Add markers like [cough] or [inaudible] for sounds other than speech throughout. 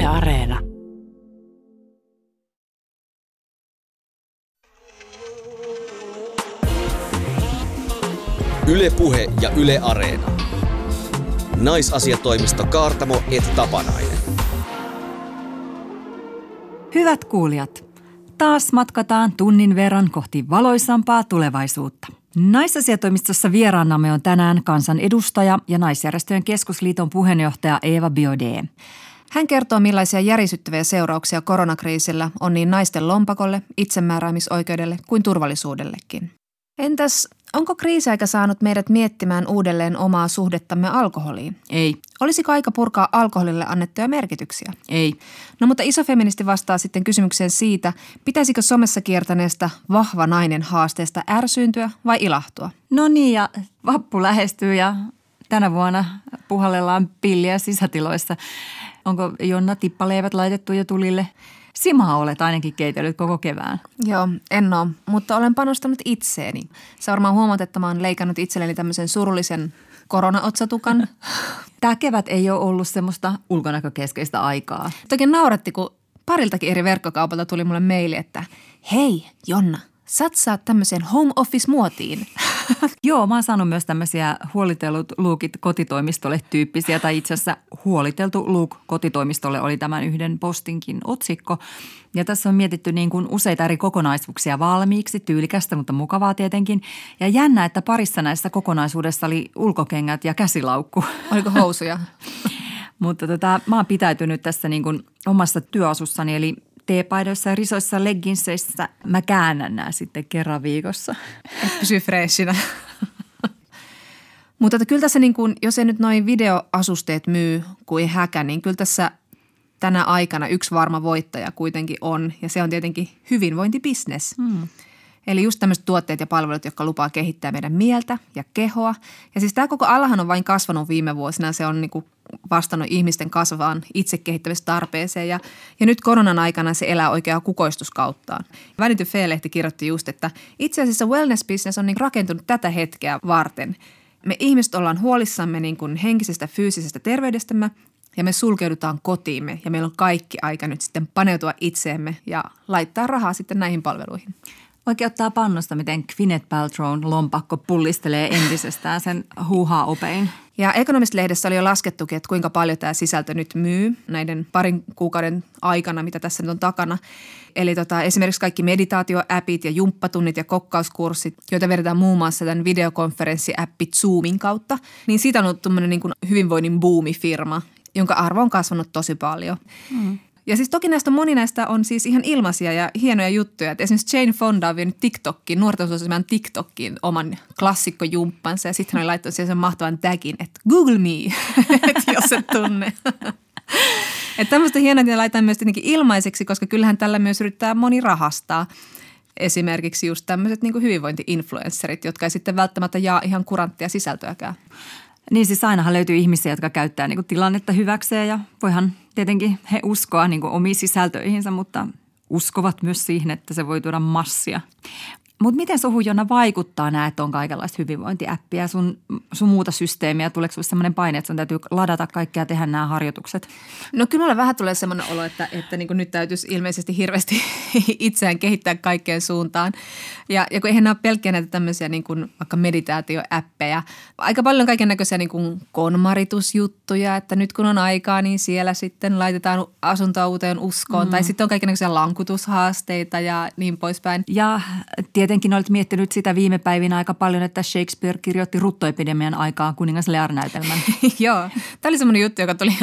Yle Areena. Ylepuhe ja Yle Areena. Naisasiatoimisto Kaartamo et Tapanainen. Hyvät kuulijat, taas matkataan tunnin verran kohti valoisampaa tulevaisuutta. Naisasiatoimistossa vieraanamme on tänään kansanedustaja ja naisjärjestöjen keskusliiton puheenjohtaja Eeva Biode. Hän kertoo, millaisia järisyttäviä seurauksia koronakriisillä on niin naisten lompakolle, itsemääräämisoikeudelle kuin turvallisuudellekin. Entäs onko kriisiaika saanut meidät miettimään uudelleen omaa suhdettamme alkoholiin? Ei, Olisiko aika purkaa alkoholille annettuja merkityksiä? ei. No mutta iso feministi vastaa sitten kysymykseen siitä, pitäisikö somessa kiertäneestä vahva nainen haasteesta ärsyyntyä vai ilahtua? No niin, ja vappu lähestyy ja tänä vuonna puhallellaan pilliä sisätiloissa. Onko Jonna tippaleivät laitettu jo tulille? Simaa olet ainakin keitellyt koko kevään. Joo, en oo, mutta olen panostanut itseeni. Sä varmaan huomaat, että mä oon leikannut itselleni tämmöisen surullisen koronaotsatukan. [laughs] Tämä kevät ei ole ollut semmoista ulkonäkökeskeistä aikaa. Toki nauratti, kun pariltakin eri verkkokaupalta tuli mulle maili, että hei Jonna, satsaat tämmöiseen home office-muotiin. [laughs] [laughs] Joo, mä oon saanut myös tämmöisiä huolitellut luukit kotitoimistolle tyyppisiä, tai itse asiassa huoliteltu luuk kotitoimistolle oli tämän yhden postinkin otsikko. Ja tässä on mietitty niin kuin useita eri kokonaisuuksia valmiiksi, tyylikästä, mutta mukavaa tietenkin. Ja jännä, että parissa näissä kokonaisuudessa oli ulkokengät ja käsilaukku. Oliko housuja? [laughs] Mutta tota, mä oon pitäytynyt tässä niin kuin omassa työasussani, eli teepaidoissa ja risoissa legginseissä mä käännän nämä sitten kerran viikossa. Pysyy freshinä. Mutta että kyllä tässä niin kuin, jos ei nyt noin videoasusteet myy kuin häkä, niin kyllä tässä tänä aikana yksi varma voittaja kuitenkin on. Ja se on tietenkin hyvinvointibisnes. Hmm. Eli just tämmöiset tuotteet ja palvelut, jotka lupaa kehittää meidän mieltä ja kehoa. Ja siis tämä koko alahan on vain kasvanut viime vuosina. Se on niin kuin vastannut ihmisten kasvavaan itsekehittämistarpeeseen ja, ja nyt koronan aikana se elää oikeaa kukoistuskauttaan. Välity F-lehti kirjoitti just, että itse asiassa wellness-business on niin rakentunut tätä hetkeä varten. Me ihmiset ollaan huolissamme niin kuin henkisestä fyysisestä terveydestämme ja me sulkeudutaan kotiimme ja meillä on kaikki aika nyt sitten paneutua itseemme ja laittaa rahaa sitten näihin palveluihin. Oikein ottaa pannosta, miten Gwyneth Paltrown lompakko pullistelee entisestään sen huuhaa opein. Ja Economist-lehdessä oli jo laskettukin, että kuinka paljon tämä sisältö nyt myy näiden parin kuukauden aikana, mitä tässä nyt on takana. Eli tota, esimerkiksi kaikki meditaatioäpit ja jumppatunnit ja kokkauskurssit, joita vedetään muun muassa tämän videokonferenssiäppi Zoomin kautta, niin siitä on ollut tämmöinen niin kuin hyvinvoinnin buumifirma, jonka arvo on kasvanut tosi paljon. Mm. Ja siis toki näistä moni näistä on siis ihan ilmaisia ja hienoja juttuja. Et esimerkiksi Jane Fonda on vienyt TikTokkiin, nuorten suosimaan TikTokkiin oman klassikkojumppansa ja sitten hän oli laittanut siihen sen mahtavan tagin, että Google me, [laughs] että jos et tunne. Että tämmöistä hienoa, että laitetaan myös tietenkin ilmaiseksi, koska kyllähän tällä myös yrittää moni rahastaa. Esimerkiksi just tämmöiset niin hyvinvointi-influencerit, jotka ei sitten välttämättä jaa ihan kuranttia sisältöäkään. Niin siis ainahan löytyy ihmisiä, jotka käyttää niin kuin tilannetta hyväkseen ja voihan tietenkin he uskoa niin kuin omiin sisältöihinsä, mutta uskovat myös siihen, että se voi tuoda massia. Mutta miten suhun Jonna vaikuttaa nämä, että on kaikenlaista hyvinvointiäppiä, sun, sun muuta systeemiä? Tuleeko sinulle sellainen paine, että sun täytyy ladata kaikkea ja tehdä nämä harjoitukset? No kyllä mulle vähän tulee semmoinen olo, että, että niin nyt täytyisi ilmeisesti hirveästi [laughs] itseään kehittää kaikkeen suuntaan. Ja, ja kun eihän nämä ole pelkkiä näitä tämmöisiä niin kuin vaikka meditaatioäppejä. Aika paljon kaiken näköisiä niin kuin konmaritusjuttuja, että nyt kun on aikaa, niin siellä sitten laitetaan asuntoa uuteen uskoon. Mm. Tai sitten on kaiken näköisiä lankutushaasteita ja niin poispäin. Ja tietenkin olet miettinyt sitä viime päivinä aika paljon, että Shakespeare kirjoitti ruttoepidemian aikaan kuningas Lear-näytelmän. [laughs] Joo, tämä oli semmoinen juttu, joka tuli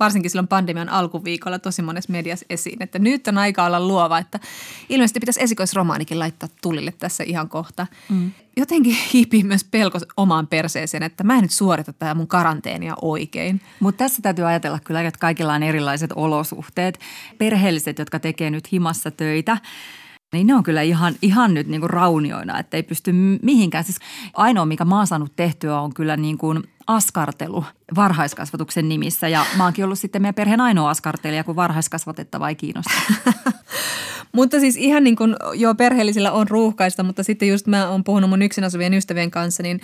varsinkin silloin pandemian alkuviikolla tosi monessa mediassa esiin, että nyt on aika olla luova, että ilmeisesti pitäisi esikoisromaanikin laittaa tulille tässä ihan kohta. Mm. Jotenkin hiipii myös pelko omaan perseeseen, että mä en nyt suorita tätä mun karanteenia oikein. Mutta tässä täytyy ajatella kyllä, että kaikilla on erilaiset olosuhteet. Perheelliset, jotka tekee nyt himassa töitä – niin ne on kyllä ihan, ihan nyt niin kuin raunioina, että ei pysty mihinkään. Siis ainoa, mikä mä oon saanut tehtyä, on kyllä niin kuin askartelu varhaiskasvatuksen nimissä. Ja mä oonkin ollut sitten meidän perheen ainoa askartelija, kun varhaiskasvatettava ei kiinnosta. [laughs] mutta siis ihan niin kuin, joo perheellisillä on ruuhkaista, mutta sitten just mä oon puhunut mun yksin asuvien ystävien kanssa, niin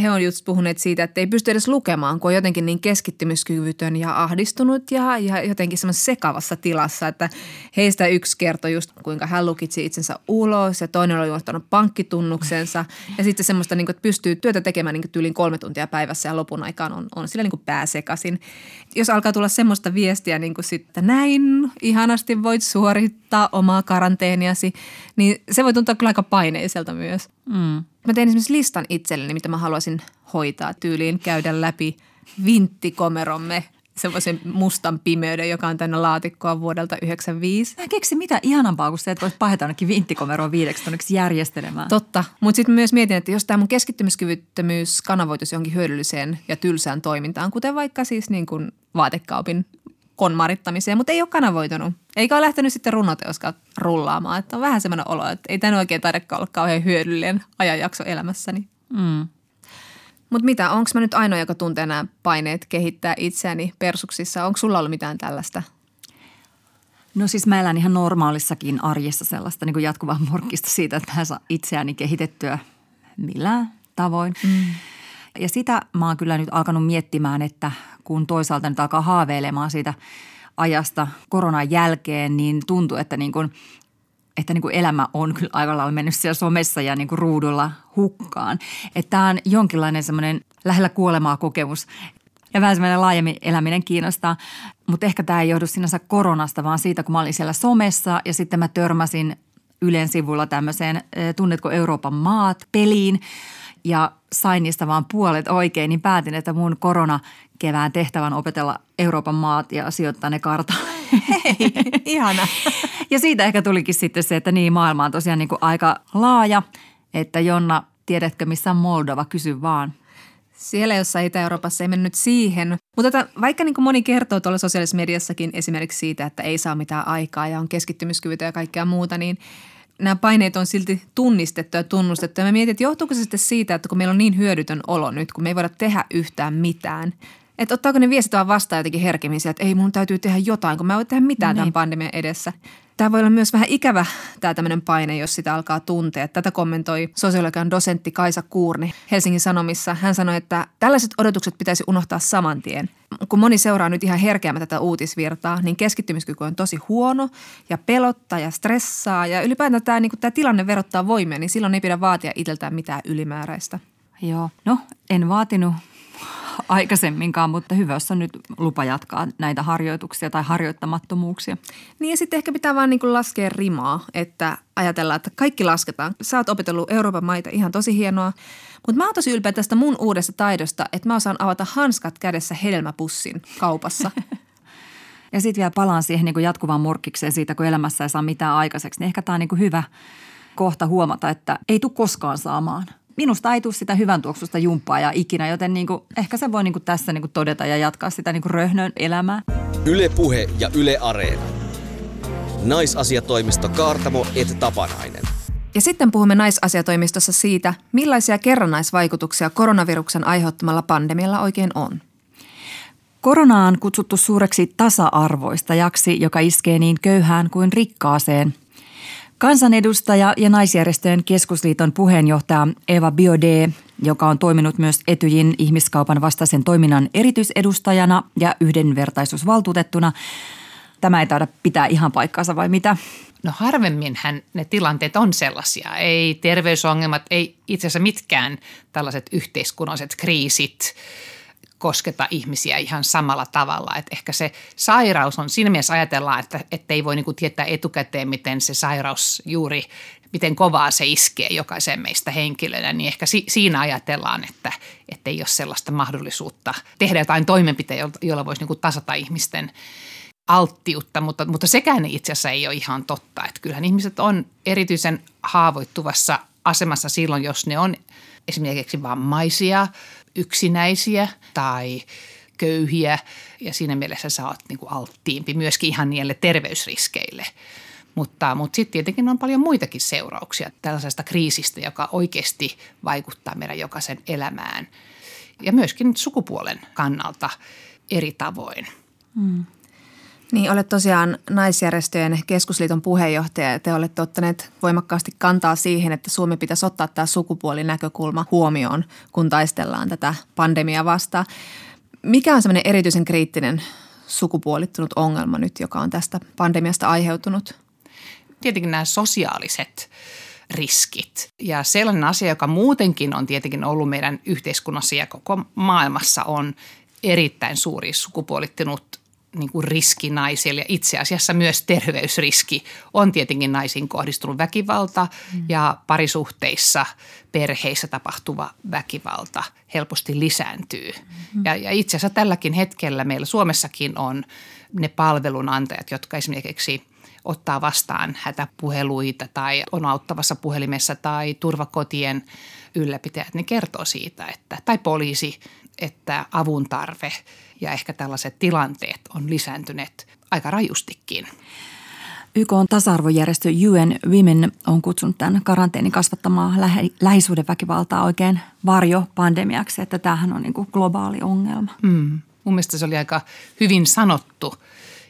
he on just puhuneet siitä, että ei pysty edes lukemaan, kun on jotenkin niin keskittymiskyvytön ja ahdistunut ja, ja jotenkin semmoisessa sekavassa tilassa, että heistä yksi kertoi just kuinka hän lukitsi itsensä ulos ja toinen oli juostanut pankkitunnuksensa ja sitten semmoista, niin kuin, että pystyy työtä tekemään niin yli kolme tuntia päivässä ja lopun aikaan on, on sillä niin kuin pääsekasin. Jos alkaa tulla semmoista viestiä niin kuin sitten näin ihanasti voit suorittaa omaa karanteeniasi, niin se voi tuntua kyllä aika paineiselta myös. Mm. Mä tein esimerkiksi listan itselleni, mitä mä haluaisin hoitaa tyyliin, käydä läpi vinttikomeromme semmoisen mustan pimeyden, joka on tänne laatikkoa vuodelta 95. Mä keksi mitä ihanampaa kuin se, että voisi paheta ainakin vinttikomeroon viideksi tonniksi järjestelemään. Totta, mutta sitten myös mietin, että jos tämä mun keskittymiskyvyttömyys kanavoituisi jonkin hyödylliseen ja tylsään toimintaan, kuten vaikka siis niin kuin vaatekaupin konmarittamiseen, mutta ei ole kanavoitunut. Eikä ole lähtenyt sitten runoteoskaan rullaamaan. Että on vähän semmoinen olo, että ei tämä oikein taidekaan olla kauhean hyödyllinen ajanjakso elämässäni. Mm. Mutta mitä, onko mä nyt ainoa, joka tuntee nämä paineet kehittää itseäni persuksissa? Onko sulla ollut mitään tällaista? No siis mä elän ihan normaalissakin arjessa sellaista niin kuin jatkuvaa morkkista siitä, että mä saan itseäni kehitettyä millään tavoin. Mm. Ja sitä mä oon kyllä nyt alkanut miettimään, että kun toisaalta nyt alkaa haaveilemaan siitä ajasta koronan jälkeen, niin tuntuu, että niin kuin, että niin kuin elämä on kyllä aika lailla mennyt siellä somessa ja niin kuin ruudulla hukkaan. Että tämä on jonkinlainen semmoinen lähellä kuolemaa kokemus. Ja vähän semmoinen laajemmin eläminen kiinnostaa. Mutta ehkä tämä ei johdu sinänsä koronasta, vaan siitä, kun mä olin siellä somessa ja sitten mä törmäsin Ylen sivulla tämmöiseen Tunnetko Euroopan maat peliin – ja sain niistä vaan puolet oikein, niin päätin, että mun korona kevään tehtävän opetella Euroopan maat ja sijoittaa ne kartalle. Hei, ihana. Ja siitä ehkä tulikin sitten se, että niin maailma on tosiaan niin kuin aika laaja, että Jonna, tiedätkö missä on Moldova, kysy vaan. Siellä jossain Itä-Euroopassa ei mennyt siihen. Mutta että vaikka niin kuin moni kertoo tuolla sosiaalisessa mediassakin esimerkiksi siitä, että ei saa mitään aikaa ja on keskittymiskyvytä ja kaikkea muuta, niin – nämä paineet on silti tunnistettu ja tunnustettu. Ja mä mietin, että johtuuko se sitten siitä, että kun meillä on niin hyödytön olo nyt, kun me ei voida tehdä yhtään mitään, että ottaako ne viestit vaan vastaan jotenkin herkemmin että ei mun täytyy tehdä jotain, kun mä en voi tehdä mitään niin. tämän pandemian edessä. Tämä voi olla myös vähän ikävä tämä tämmöinen paine, jos sitä alkaa tuntea. Tätä kommentoi sosiologian dosentti Kaisa Kuurni Helsingin Sanomissa. Hän sanoi, että tällaiset odotukset pitäisi unohtaa saman tien. Kun moni seuraa nyt ihan herkeämä tätä uutisvirtaa, niin keskittymiskyky on tosi huono ja pelottaa ja stressaa. Ja ylipäätään tämä, niin tämä tilanne verottaa voimia, niin silloin ei pidä vaatia itseltään mitään ylimääräistä. Joo, no en vaatinut aikaisemminkaan, mutta hyvä, jos on nyt lupa jatkaa näitä harjoituksia tai harjoittamattomuuksia. Niin ja sitten ehkä pitää vaan niin kuin laskea rimaa, että ajatellaan, että kaikki lasketaan. Sä oot opetellut Euroopan maita, ihan tosi hienoa. Mutta mä oon tosi ylpeä tästä mun uudesta taidosta, että mä osaan avata hanskat kädessä hedelmäpussin kaupassa. [laughs] ja sitten vielä palaan siihen niin kuin jatkuvaan morkkikseen siitä, kun elämässä ei saa mitään aikaiseksi. Niin ehkä tämä on niin kuin hyvä kohta huomata, että ei tule koskaan saamaan – minusta ei tule sitä hyvän tuoksusta jumppaa ja ikinä, joten niin kuin, ehkä se voi niin kuin tässä niin kuin todeta ja jatkaa sitä niin kuin röhnön elämää. Yle Puhe ja Yle Areena. Naisasiatoimisto Kaartamo et Tapanainen. Ja sitten puhumme naisasiatoimistossa siitä, millaisia kerrannaisvaikutuksia koronaviruksen aiheuttamalla pandemialla oikein on. Korona on kutsuttu suureksi tasa-arvoistajaksi, joka iskee niin köyhään kuin rikkaaseen – Kansanedustaja ja naisjärjestöjen keskusliiton puheenjohtaja Eva Biode, joka on toiminut myös Etyjin ihmiskaupan vastaisen toiminnan erityisedustajana ja yhdenvertaisuusvaltuutettuna. Tämä ei taida pitää ihan paikkaansa vai mitä? No harvemminhän ne tilanteet on sellaisia. Ei terveysongelmat, ei itse asiassa mitkään tällaiset yhteiskunnalliset kriisit – kosketa ihmisiä ihan samalla tavalla. Et ehkä se sairaus on, siinä mielessä ajatellaan, että ei voi niinku tietää etukäteen, miten se sairaus juuri, miten kovaa se iskee jokaisen meistä henkilönä, niin ehkä si, siinä ajatellaan, että, ei ole sellaista mahdollisuutta tehdä jotain toimenpiteitä, jolla voisi niinku tasata ihmisten alttiutta, mutta, mutta sekään itse asiassa ei ole ihan totta. Että kyllähän ihmiset on erityisen haavoittuvassa asemassa silloin, jos ne on esimerkiksi vammaisia – yksinäisiä tai köyhiä ja siinä mielessä sä oot niin kuin alttiimpi myöskin ihan niille terveysriskeille. Mutta, mutta sitten tietenkin on paljon muitakin seurauksia tällaisesta kriisistä, joka oikeasti vaikuttaa meidän jokaisen elämään ja myöskin sukupuolen kannalta eri tavoin. Mm. Niin, olet tosiaan naisjärjestöjen keskusliiton puheenjohtaja ja te olette ottaneet voimakkaasti kantaa siihen, että Suomi pitäisi ottaa tämä sukupuolinäkökulma huomioon, kun taistellaan tätä pandemiaa vastaan. Mikä on semmoinen erityisen kriittinen sukupuolittunut ongelma nyt, joka on tästä pandemiasta aiheutunut? Tietenkin nämä sosiaaliset riskit. Ja sellainen asia, joka muutenkin on tietenkin ollut meidän yhteiskunnassa ja koko maailmassa on erittäin suuri sukupuolittunut niin kuin riski naisille ja itse asiassa myös terveysriski on tietenkin naisiin kohdistunut väkivalta mm. ja parisuhteissa, perheissä tapahtuva väkivalta helposti lisääntyy. Mm. Ja, ja itse asiassa tälläkin hetkellä meillä Suomessakin on ne palvelunantajat, jotka esimerkiksi ottaa vastaan hätäpuheluita tai on auttavassa puhelimessa tai turvakotien ylläpitäjät, ne kertoo siitä, että, tai poliisi, että avun tarve ja ehkä tällaiset tilanteet on lisääntyneet aika rajustikin. YK on tasa-arvojärjestö UN Women on kutsunut tämän karanteenin kasvattamaan lähi- lähisuhdeväkivaltaa oikein varjopandemiaksi, että tämähän on niin kuin globaali ongelma. Mm. Mun mielestä se oli aika hyvin sanottu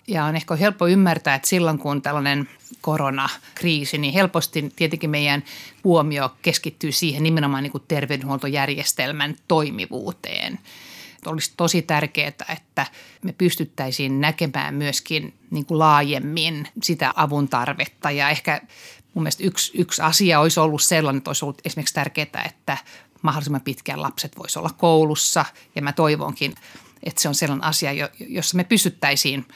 ja on ehkä helppo ymmärtää, että silloin kun tällainen koronakriisi, niin helposti tietenkin meidän huomio keskittyy siihen nimenomaan niin kuin terveydenhuoltojärjestelmän toimivuuteen – olisi tosi tärkeää, että me pystyttäisiin näkemään myöskin niin kuin laajemmin sitä avun tarvetta. Ja ehkä mun mielestä yksi, yksi asia olisi ollut sellainen, että olisi ollut esimerkiksi tärkeää, että mahdollisimman pitkään lapset voisi olla koulussa. Ja mä toivonkin, että se on sellainen asia, jossa me pystyttäisiin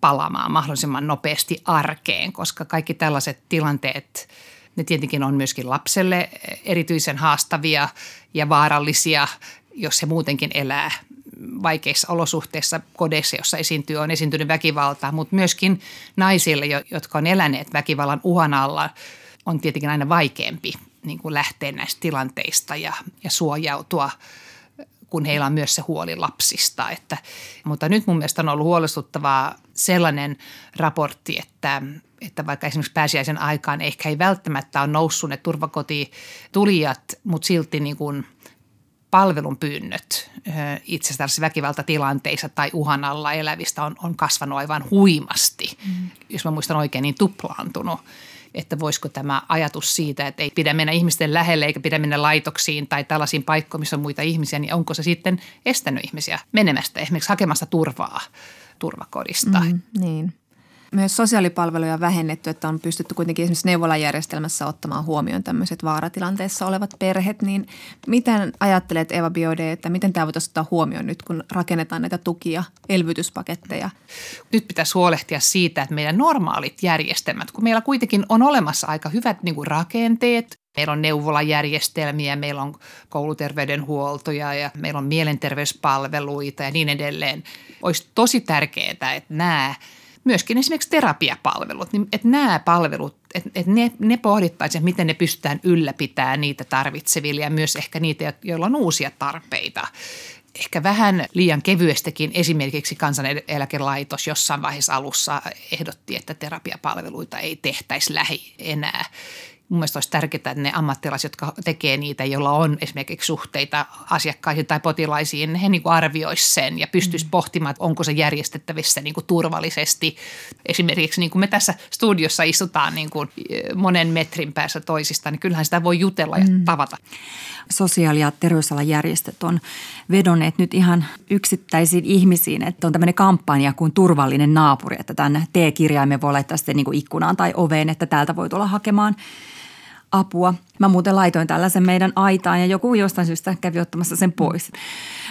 palaamaan mahdollisimman nopeasti arkeen, koska kaikki tällaiset tilanteet, ne tietenkin on myöskin lapselle erityisen haastavia ja vaarallisia, jos se muutenkin elää vaikeissa olosuhteissa kodeissa, jossa esiintyy, on esiintynyt väkivaltaa, mutta myöskin naisille, jotka on eläneet väkivallan uhan alla, on tietenkin aina vaikeampi niin kuin lähteä näistä tilanteista ja, ja suojautua kun heillä on myös se huoli lapsista. Että, mutta nyt mun mielestä on ollut huolestuttavaa sellainen raportti, että, että vaikka esimerkiksi pääsiäisen aikaan ehkä ei välttämättä ole noussut ne turvakotitulijat, mutta silti niin kuin palvelun pyynnöt itse asiassa väkivaltatilanteissa tai uhan alla elävistä on, on kasvanut aivan huimasti. Mm. Jos mä muistan oikein, niin tuplaantunut että voisiko tämä ajatus siitä, että ei pidä mennä ihmisten lähelle eikä pidä mennä laitoksiin tai tällaisiin paikkoihin, missä on muita ihmisiä, niin onko se sitten estänyt ihmisiä menemästä esimerkiksi hakemasta turvaa turvakodista? Mm, niin myös sosiaalipalveluja vähennetty, että on pystytty kuitenkin esimerkiksi neuvolajärjestelmässä ottamaan huomioon tämmöiset vaaratilanteessa olevat perheet. Niin miten ajattelet Eva Biode, että miten tämä voitaisiin ottaa huomioon nyt, kun rakennetaan näitä tukia, elvytyspaketteja? Nyt pitäisi huolehtia siitä, että meidän normaalit järjestelmät, kun meillä kuitenkin on olemassa aika hyvät niin kuin rakenteet, Meillä on neuvolajärjestelmiä, meillä on kouluterveydenhuoltoja ja meillä on mielenterveyspalveluita ja niin edelleen. Olisi tosi tärkeää, että nämä myöskin esimerkiksi terapiapalvelut, niin että nämä palvelut, että, että ne, ne pohdittaisiin, miten ne pystytään ylläpitämään niitä tarvitseville ja myös ehkä niitä, joilla on uusia tarpeita. Ehkä vähän liian kevyestäkin esimerkiksi kansaneläkelaitos jossain vaiheessa alussa ehdotti, että terapiapalveluita ei tehtäisi lähi enää mun mielestä olisi tärkeää, että ne ammattilaiset, jotka tekee niitä, joilla on esimerkiksi suhteita asiakkaisiin tai potilaisiin, he niin arvioisivat sen ja pystyisivät mm. pohtimaan, että onko se järjestettävissä niin kuin turvallisesti. Esimerkiksi niin kuin me tässä studiossa istutaan niin kuin eh, monen metrin päässä toisista, niin kyllähän sitä voi jutella ja mm. tavata. Sosiaali- ja terveysalan järjestöt on vedonneet nyt ihan yksittäisiin ihmisiin, että on tämmöinen kampanja kuin turvallinen naapuri, että tämän T-kirjaimen voi laittaa sitten niin kuin ikkunaan tai oveen, että täältä voi tulla hakemaan – apua. Mä muuten laitoin tällaisen meidän aitaan ja joku jostain syystä kävi ottamassa sen pois.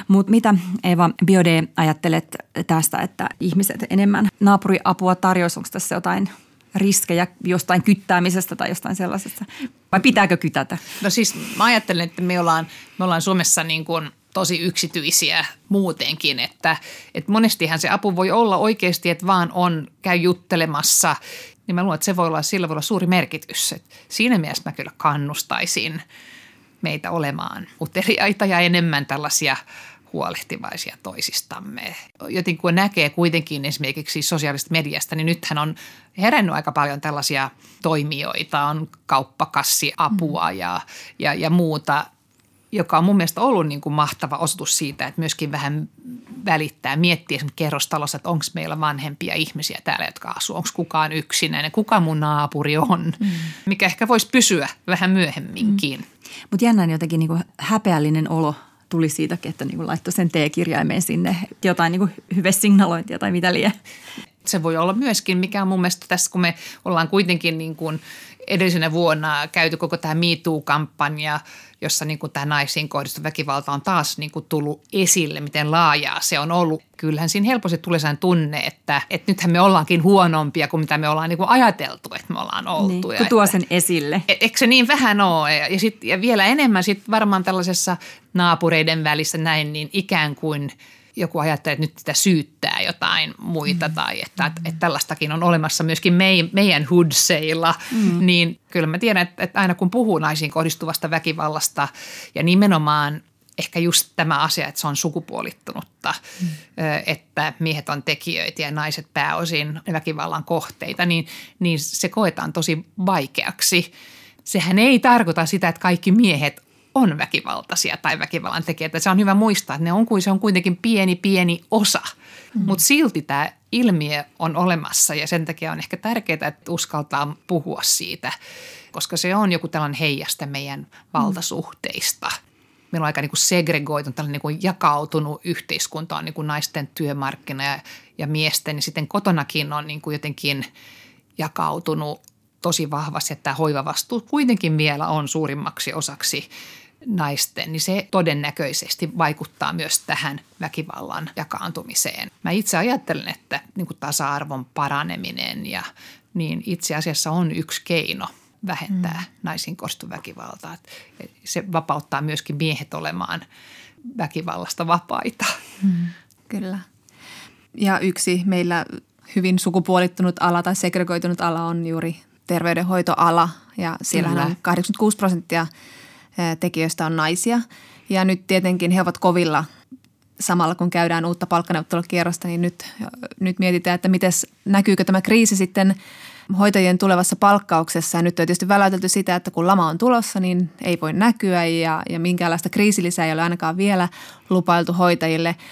Mutta mitä Eva Biode ajattelet tästä, että ihmiset enemmän naapuriapua tarjoaisi? Onko tässä jotain riskejä jostain kyttäämisestä tai jostain sellaisesta? Vai pitääkö kytätä? No siis mä ajattelen, että me ollaan, me ollaan Suomessa niin kuin tosi yksityisiä muutenkin, että, että monestihan se apu voi olla oikeasti, että vaan on, käy juttelemassa – niin mä luulen, että se voi olla, sillä voi olla suuri merkitys. Et siinä mielessä mä kyllä kannustaisin meitä olemaan uteliaita ja enemmän tällaisia huolehtivaisia toisistamme. Joten kun näkee kuitenkin esimerkiksi sosiaalisesta mediasta, niin nythän on herännyt aika paljon tällaisia toimijoita, on kauppakassiapua mm. ja, ja, ja muuta, joka on mun mielestä ollut niin kuin mahtava osoitus siitä, että myöskin vähän välittää, miettiä esimerkiksi kerrostalossa, että onko meillä vanhempia ihmisiä täällä, jotka asuu, onko kukaan yksinäinen, kuka mun naapuri on, mm. mikä ehkä voisi pysyä vähän myöhemminkin. Mm. Mutta jännän jotenkin niin kuin häpeällinen olo tuli siitäkin, että niin kuin laittoi sen T-kirjaimen sinne, jotain niin kuin signalointia tai mitä liian. Se voi olla myöskin, mikä on mun mielestä tässä, kun me ollaan kuitenkin niin kuin edellisenä vuonna käyty koko tämä MeToo-kampanja, jossa niin kuin tämä naisiin kohdistuva väkivalta on taas niin kuin tullut esille, miten laajaa se on ollut. Kyllähän siinä helposti tulee sellainen tunne, että, että nythän me ollaankin huonompia kuin mitä me ollaan niin kuin ajateltu, että me ollaan oltu. Niin, kun tuo sen esille. Et, eikö se niin vähän ole? Ja, sit, ja vielä enemmän sitten varmaan tällaisessa naapureiden välissä näin, niin ikään kuin – joku ajattelee, että nyt sitä syyttää jotain muita mm. tai että, että, että tällaistakin on olemassa myöskin mei, meidän hoodseilla, mm. niin kyllä mä tiedän, että, että aina kun puhuu naisiin kohdistuvasta väkivallasta ja nimenomaan ehkä just tämä asia, että se on sukupuolittunutta, mm. että miehet on tekijöitä ja naiset pääosin väkivallan kohteita, niin, niin se koetaan tosi vaikeaksi. Sehän ei tarkoita sitä, että kaikki miehet on väkivaltaisia tai väkivallan tekijöitä. Se on hyvä muistaa, että ne on, se on kuitenkin pieni, pieni osa, mm. mutta silti tämä ilmiö on olemassa ja sen takia on ehkä tärkeää, että uskaltaa puhua siitä, koska se on joku tällainen heijaste meidän valtasuhteista. Meillä on aika niin kuin segregoitunut, tällainen niin kuin jakautunut yhteiskunta on niin kuin naisten työmarkkina ja, ja miesten. Ja sitten kotonakin on niin kuin jotenkin jakautunut tosi vahvasti, että tämä hoivavastuu kuitenkin vielä on suurimmaksi osaksi naisten, niin se todennäköisesti vaikuttaa myös tähän väkivallan jakaantumiseen. Mä itse ajattelen, että niin kuin tasa-arvon paraneminen ja niin itse asiassa on yksi keino vähentää mm. naisiin väkivaltaa. Se vapauttaa myöskin miehet olemaan väkivallasta vapaita. Mm, kyllä. Ja yksi meillä hyvin sukupuolittunut ala tai segregoitunut ala on juuri terveydenhoitoala ja siellä on 86 prosenttia – tekijöistä on naisia. Ja nyt tietenkin he ovat kovilla samalla kun käydään uutta palkkaneuvottelukierrosta, niin nyt, nyt mietitään, että mites, näkyykö tämä kriisi sitten hoitajien tulevassa palkkauksessa. Ja nyt on tietysti väläytelty sitä, että kun lama on tulossa, niin ei voi näkyä ja, ja minkäänlaista kriisilisää ei ole ainakaan vielä lupailtu hoitajille –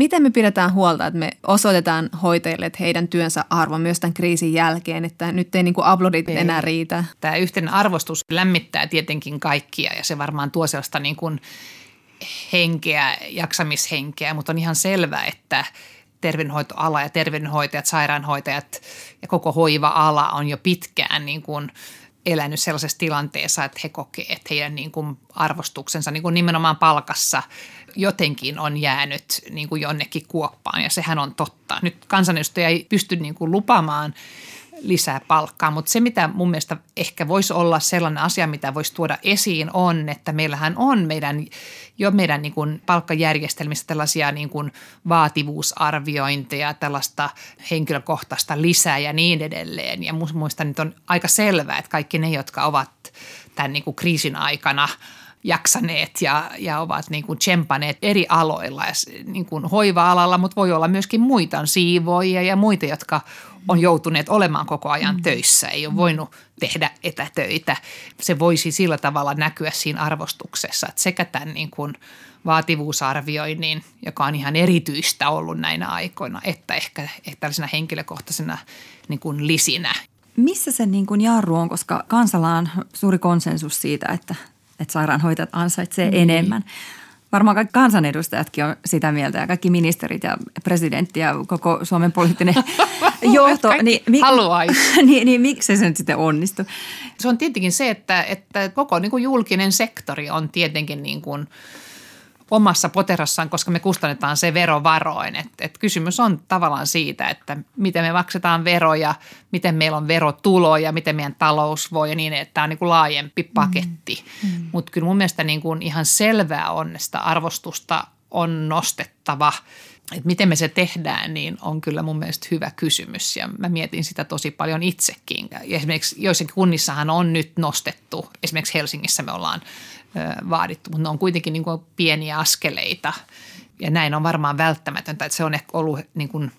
Miten me pidetään huolta, että me osoitetaan hoitajille, että heidän työnsä arvo myös tämän kriisin jälkeen, että nyt ei niin kuin aplodit ei. enää riitä? Tämä yhteinen arvostus lämmittää tietenkin kaikkia ja se varmaan tuo sellaista niin kuin henkeä, jaksamishenkeä, mutta on ihan selvää, että terveydenhoitoala ja terveydenhoitajat, sairaanhoitajat ja koko hoiva-ala on jo pitkään niin kuin elänyt sellaisessa tilanteessa, että he kokee, että heidän niin kuin arvostuksensa niin kuin nimenomaan palkassa – jotenkin on jäänyt niin kuin jonnekin kuoppaan ja sehän on totta. Nyt kansanedustaja ei pysty niin kuin lupamaan lisää palkkaa, mutta se mitä mun mielestä ehkä voisi olla sellainen asia, mitä voisi tuoda esiin on, että meillähän on meidän, jo meidän niin kuin palkkajärjestelmissä tällaisia niin kuin vaativuusarviointeja, tällaista henkilökohtaista lisää ja niin edelleen. Ja muista nyt on aika selvää, että kaikki ne, jotka ovat tämän niin kuin kriisin aikana – jaksaneet ja, ja ovat niin kuin tsempaneet eri aloilla, niin kuin hoiva-alalla, mutta voi olla myöskin muita siivoja ja muita, jotka on joutuneet olemaan koko ajan mm. töissä, ei ole voinut tehdä etätöitä. Se voisi sillä tavalla näkyä siinä arvostuksessa, että sekä tämän niin kuin vaativuusarvioinnin, joka on ihan erityistä ollut näinä aikoina, että ehkä, ehkä tällaisena henkilökohtaisena niin kuin lisinä. Missä se niin kuin jarru on, koska kansalla on suuri konsensus siitä, että että sairaanhoitajat ansaitsee niin. enemmän. Varmaan kaikki kansanedustajatkin on sitä mieltä ja kaikki ministerit ja presidentti ja koko Suomen poliittinen [laughs] johto. niin, mik, [laughs] niin, niin miksi se nyt sitten onnistu? Se on tietenkin se, että, että koko niin kuin julkinen sektori on tietenkin niin kuin – omassa poterassaan, koska me kustannetaan se verovaroin. Et, et kysymys on tavallaan siitä, että miten me maksetaan veroja, miten meillä on verotuloja, miten meidän talous voi ja niin, että tämä on niin kuin laajempi paketti. Mm. Mm. Mutta kyllä mun mielestä niin kuin ihan selvää on, että arvostusta on nostettava. Että miten me se tehdään, niin on kyllä mun mielestä hyvä kysymys ja mä mietin sitä tosi paljon itsekin. Ja esimerkiksi joissakin kunnissahan on nyt nostettu, esimerkiksi Helsingissä me ollaan vaadittu, mutta ne on kuitenkin niin kuin pieniä askeleita ja näin on varmaan välttämätöntä, että se on ehkä ollut niin kuin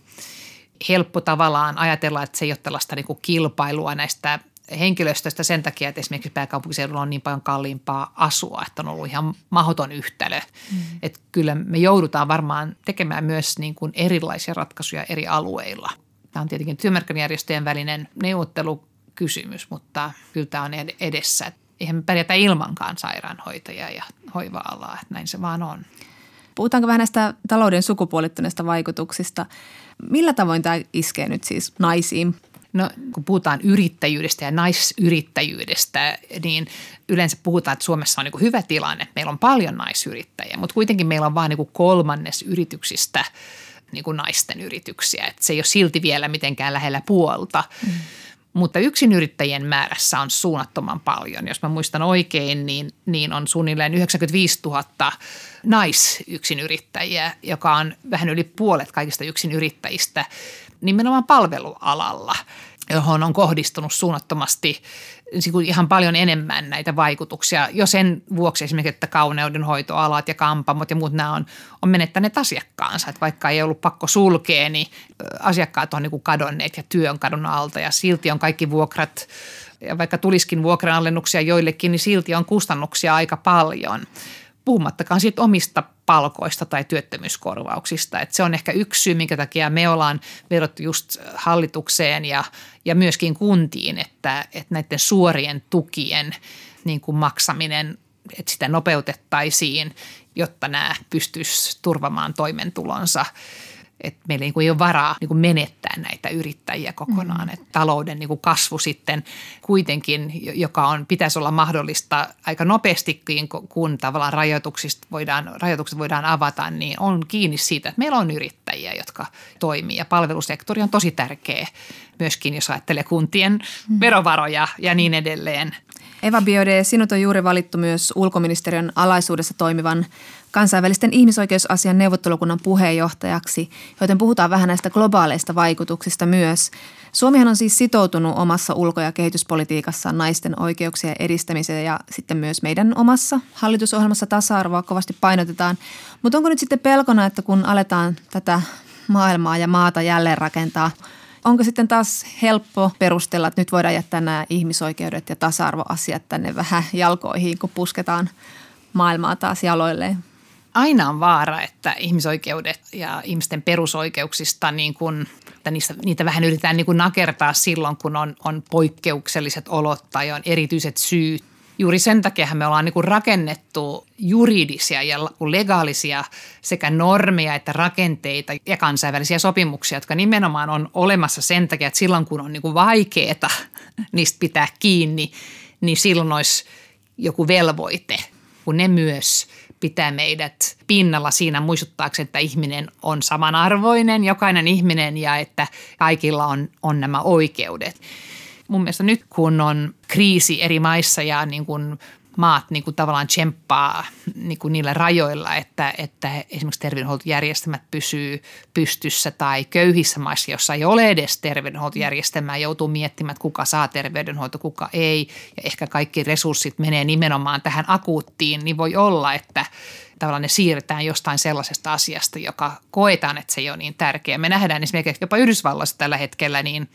helppo tavallaan ajatella, että se ei ole tällaista niin kuin kilpailua näistä henkilöstöstä sen takia, että esimerkiksi pääkaupunkiseudulla on niin paljon kalliimpaa asua, että on ollut ihan mahdoton yhtälö. Mm. Että kyllä me joudutaan varmaan tekemään myös niin kuin erilaisia ratkaisuja eri alueilla. Tämä on tietenkin työmarkkinajärjestöjen välinen neuvottelukysymys, mutta kyllä tämä on edessä. Eihän me pärjätä ilmankaan sairaanhoitajia ja hoiva-alaa, että näin se vaan on. Puhutaanko vähän näistä talouden sukupuolittuneista vaikutuksista? Millä tavoin tämä iskee nyt siis naisiin? No kun puhutaan yrittäjyydestä ja naisyrittäjyydestä, niin yleensä puhutaan, että Suomessa on niin hyvä tilanne. Meillä on paljon naisyrittäjiä, mutta kuitenkin meillä on vain niin kolmannes yrityksistä niin kuin naisten yrityksiä. Että se ei ole silti vielä mitenkään lähellä puolta. Mm. Mutta yksinyrittäjien määrässä on suunnattoman paljon. Jos mä muistan oikein, niin, niin on suunnilleen 95 000 naisyksinyrittäjiä, joka on vähän yli puolet kaikista yksinyrittäjistä nimenomaan palvelualalla, johon on kohdistunut suunnattomasti ihan paljon enemmän näitä vaikutuksia. Jo sen vuoksi esimerkiksi, että kauneudenhoitoalat ja kampamot ja muut nämä on, on menettäneet asiakkaansa. Että vaikka ei ollut pakko sulkea, niin asiakkaat on niin kuin kadonneet ja työ on kadonnut alta ja silti on kaikki vuokrat ja vaikka tuliskin vuokranalennuksia joillekin, niin silti on kustannuksia aika paljon – puhumattakaan siitä omista palkoista tai työttömyyskorvauksista. Et se on ehkä yksi syy, minkä takia me ollaan vedottu just hallitukseen ja, ja myöskin kuntiin, että, että näiden suorien tukien niin kuin maksaminen, että sitä nopeutettaisiin, jotta nämä pystyisivät turvamaan toimentulonsa – että meillä niin kuin ei ole varaa niin kuin menettää näitä yrittäjiä kokonaan. Mm. Että talouden niin kuin kasvu sitten kuitenkin, joka on, pitäisi olla mahdollista aika nopeastikin, kun tavallaan rajoituksista voidaan, rajoitukset voidaan avata, niin on kiinni siitä, että meillä on yrittäjiä, jotka toimii. Ja palvelusektori on tosi tärkeä myöskin, jos ajattelee kuntien mm. verovaroja ja niin edelleen. Eva Biode, sinut on juuri valittu myös ulkoministeriön alaisuudessa toimivan kansainvälisten ihmisoikeusasian neuvottelukunnan puheenjohtajaksi, joten puhutaan vähän näistä globaaleista vaikutuksista myös. Suomihan on siis sitoutunut omassa ulko- ja kehityspolitiikassaan naisten oikeuksien edistämiseen ja sitten myös meidän omassa hallitusohjelmassa tasa-arvoa kovasti painotetaan. Mutta onko nyt sitten pelkona, että kun aletaan tätä maailmaa ja maata jälleen rakentaa, onko sitten taas helppo perustella, että nyt voidaan jättää nämä ihmisoikeudet ja tasa-arvoasiat tänne vähän jalkoihin, kun pusketaan maailmaa taas jaloilleen? Aina on vaara, että ihmisoikeudet ja ihmisten perusoikeuksista niin kuin, että niistä, niitä vähän yritetään niin kuin nakertaa silloin, kun on, on poikkeukselliset olot tai on erityiset syyt. Juuri sen takia me ollaan niin kuin rakennettu juridisia ja legaalisia sekä normeja että rakenteita ja kansainvälisiä sopimuksia, jotka nimenomaan on olemassa sen takia, että silloin kun on niin kuin vaikeaa [laughs] niistä pitää kiinni, niin silloin olisi joku velvoite, kun ne myös – pitää meidät pinnalla siinä muistuttaakseen, että ihminen on samanarvoinen, jokainen ihminen ja että kaikilla on, on nämä oikeudet. Mun mielestä nyt kun on kriisi eri maissa ja niin kuin maat niin kuin tavallaan tsemppaa niin kuin niillä rajoilla, että, että esimerkiksi terveydenhuoltojärjestelmät pysyy pystyssä tai köyhissä maissa, jossa ei ole edes terveydenhuoltojärjestelmää, joutuu miettimään, että kuka saa terveydenhuolto, kuka ei ja ehkä kaikki resurssit menee nimenomaan tähän akuuttiin, niin voi olla, että tavallaan ne siirretään jostain sellaisesta asiasta, joka koetaan, että se ei ole niin tärkeä. Me nähdään esimerkiksi jopa Yhdysvalloissa tällä hetkellä niin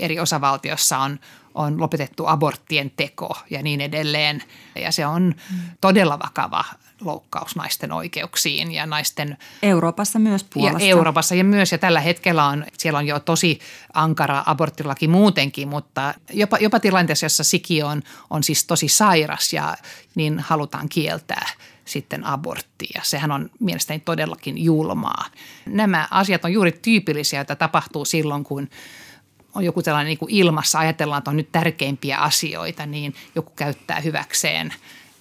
eri osavaltiossa on on lopetettu aborttien teko ja niin edelleen. Ja se on todella vakava loukkaus naisten oikeuksiin ja naisten... Euroopassa myös puolesta. Ja Euroopassa ja myös, ja tällä hetkellä on, siellä on jo tosi ankara aborttilaki muutenkin, mutta jopa, jopa tilanteessa, jossa siki on, on siis tosi sairas ja niin halutaan kieltää sitten abortti ja sehän on mielestäni todellakin julmaa. Nämä asiat on juuri tyypillisiä, joita tapahtuu silloin, kun on joku tällainen niin kuin ilmassa, ajatellaan, että on nyt tärkeimpiä asioita, niin joku käyttää hyväkseen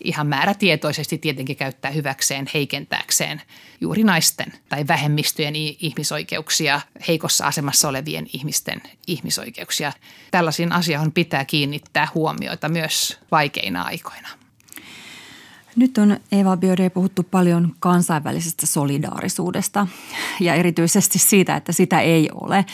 ihan määrätietoisesti tietenkin käyttää hyväkseen heikentääkseen juuri naisten tai vähemmistöjen ihmisoikeuksia, heikossa asemassa olevien ihmisten ihmisoikeuksia. Tällaisiin asioihin pitää kiinnittää huomioita myös vaikeina aikoina. Nyt on Eva Biode puhuttu paljon kansainvälisestä solidaarisuudesta ja erityisesti siitä, että sitä ei ole.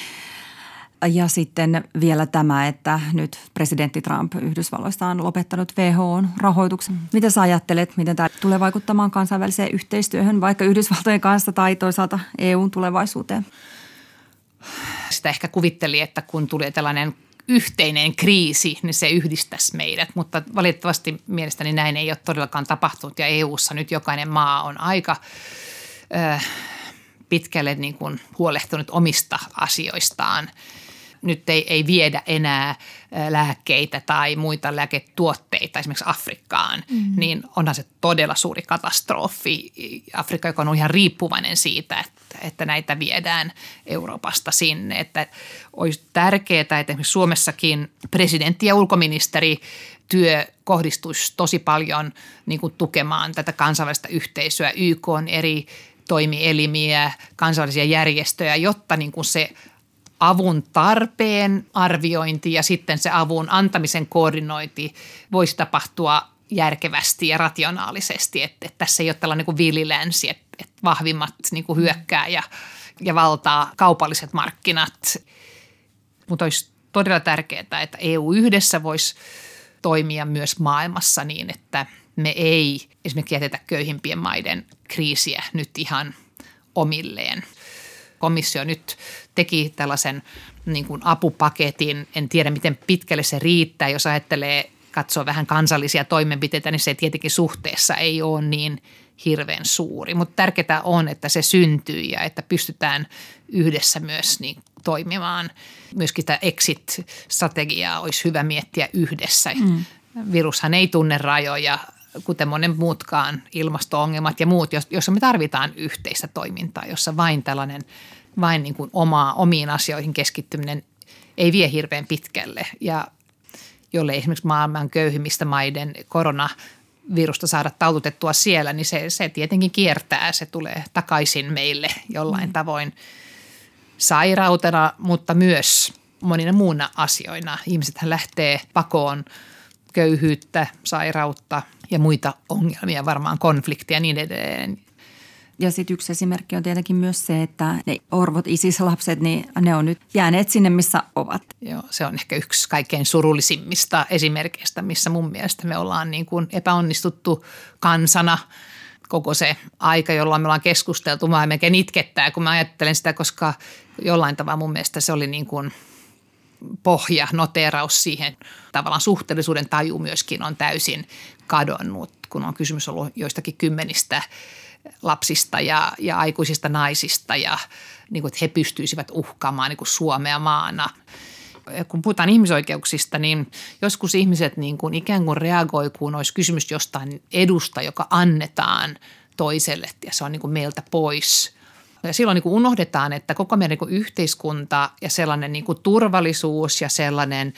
Ja sitten vielä tämä, että nyt presidentti Trump Yhdysvalloista on lopettanut WHOn rahoituksen. Mitä sä ajattelet, miten tämä tulee vaikuttamaan kansainväliseen yhteistyöhön, vaikka Yhdysvaltojen kanssa tai toisaalta EUn tulevaisuuteen? Sitä ehkä kuvitteli, että kun tuli tällainen yhteinen kriisi, niin se yhdistäisi meidät. Mutta valitettavasti mielestäni näin ei ole todellakaan tapahtunut ja EU:ssa nyt jokainen maa on aika äh, pitkälle niin kuin huolehtunut omista asioistaan. Nyt ei, ei viedä enää lääkkeitä tai muita lääketuotteita esimerkiksi Afrikkaan, mm. niin onhan se todella suuri katastrofi. Afrikka, joka on ihan riippuvainen siitä, että, että näitä viedään Euroopasta sinne. Että olisi tärkeää, että esimerkiksi Suomessakin presidentti ja ulkoministeri työ kohdistuisi tosi paljon niin kuin tukemaan tätä kansainvälistä yhteisöä, YK on eri toimielimiä, kansallisia järjestöjä, jotta niin kuin se avun tarpeen arviointi ja sitten se avun antamisen koordinointi voisi tapahtua järkevästi ja rationaalisesti, että, että tässä ei ole tällainen niin villilänsi, että, että vahvimmat niin kuin hyökkää ja, ja valtaa kaupalliset markkinat. Mutta olisi todella tärkeää, että EU yhdessä voisi toimia myös maailmassa niin, että me ei esimerkiksi jätetä köyhimpien maiden kriisiä nyt ihan omilleen. Komissio nyt teki tällaisen niin kuin apupaketin. En tiedä, miten pitkälle se riittää, jos ajattelee katsoa vähän kansallisia toimenpiteitä, niin se tietenkin suhteessa ei ole niin hirveän suuri. Mutta tärkeää on, että se syntyy ja että pystytään yhdessä myös niin toimimaan. Myöskin tämä exit-strategiaa olisi hyvä miettiä yhdessä. Mm. Virushan ei tunne rajoja, kuten monen muutkaan ilmasto-ongelmat ja muut, joissa me tarvitaan yhteistä toimintaa, jossa vain tällainen vain niin kuin omaa, omiin asioihin keskittyminen ei vie hirveän pitkälle. Ja jolle esimerkiksi maailman köyhimmistä maiden koronavirusta saada taututettua siellä, niin se, se tietenkin kiertää. Se tulee takaisin meille jollain mm. tavoin sairautena, mutta myös monina muuna asioina. Ihmisethän lähtee pakoon köyhyyttä, sairautta ja muita ongelmia, varmaan konfliktia ja niin edelleen. Ja sitten yksi esimerkki on tietenkin myös se, että ne orvot, isis-lapset, niin ne on nyt jääneet sinne, missä ovat. Joo, se on ehkä yksi kaikkein surullisimmista esimerkkeistä, missä mun mielestä me ollaan niin kuin epäonnistuttu kansana koko se aika, jolloin me ollaan keskusteltu. Mä melkein itkettää, kun mä ajattelen sitä, koska jollain tavalla mun mielestä se oli niin kuin pohja, noteraus siihen. Tavallaan suhteellisuuden taju myöskin on täysin kadonnut, kun on kysymys ollut joistakin kymmenistä – lapsista ja, ja aikuisista naisista ja niin kuin, että he pystyisivät uhkaamaan niin kuin Suomea maana. Kun puhutaan ihmisoikeuksista, niin joskus ihmiset niin kuin ikään kuin reagoi, kun olisi kysymys jostain edusta, joka annetaan toiselle ja se on niin kuin meiltä pois. Ja silloin niin kuin unohdetaan, että koko meidän niin kuin yhteiskunta ja sellainen niin kuin turvallisuus ja sellainen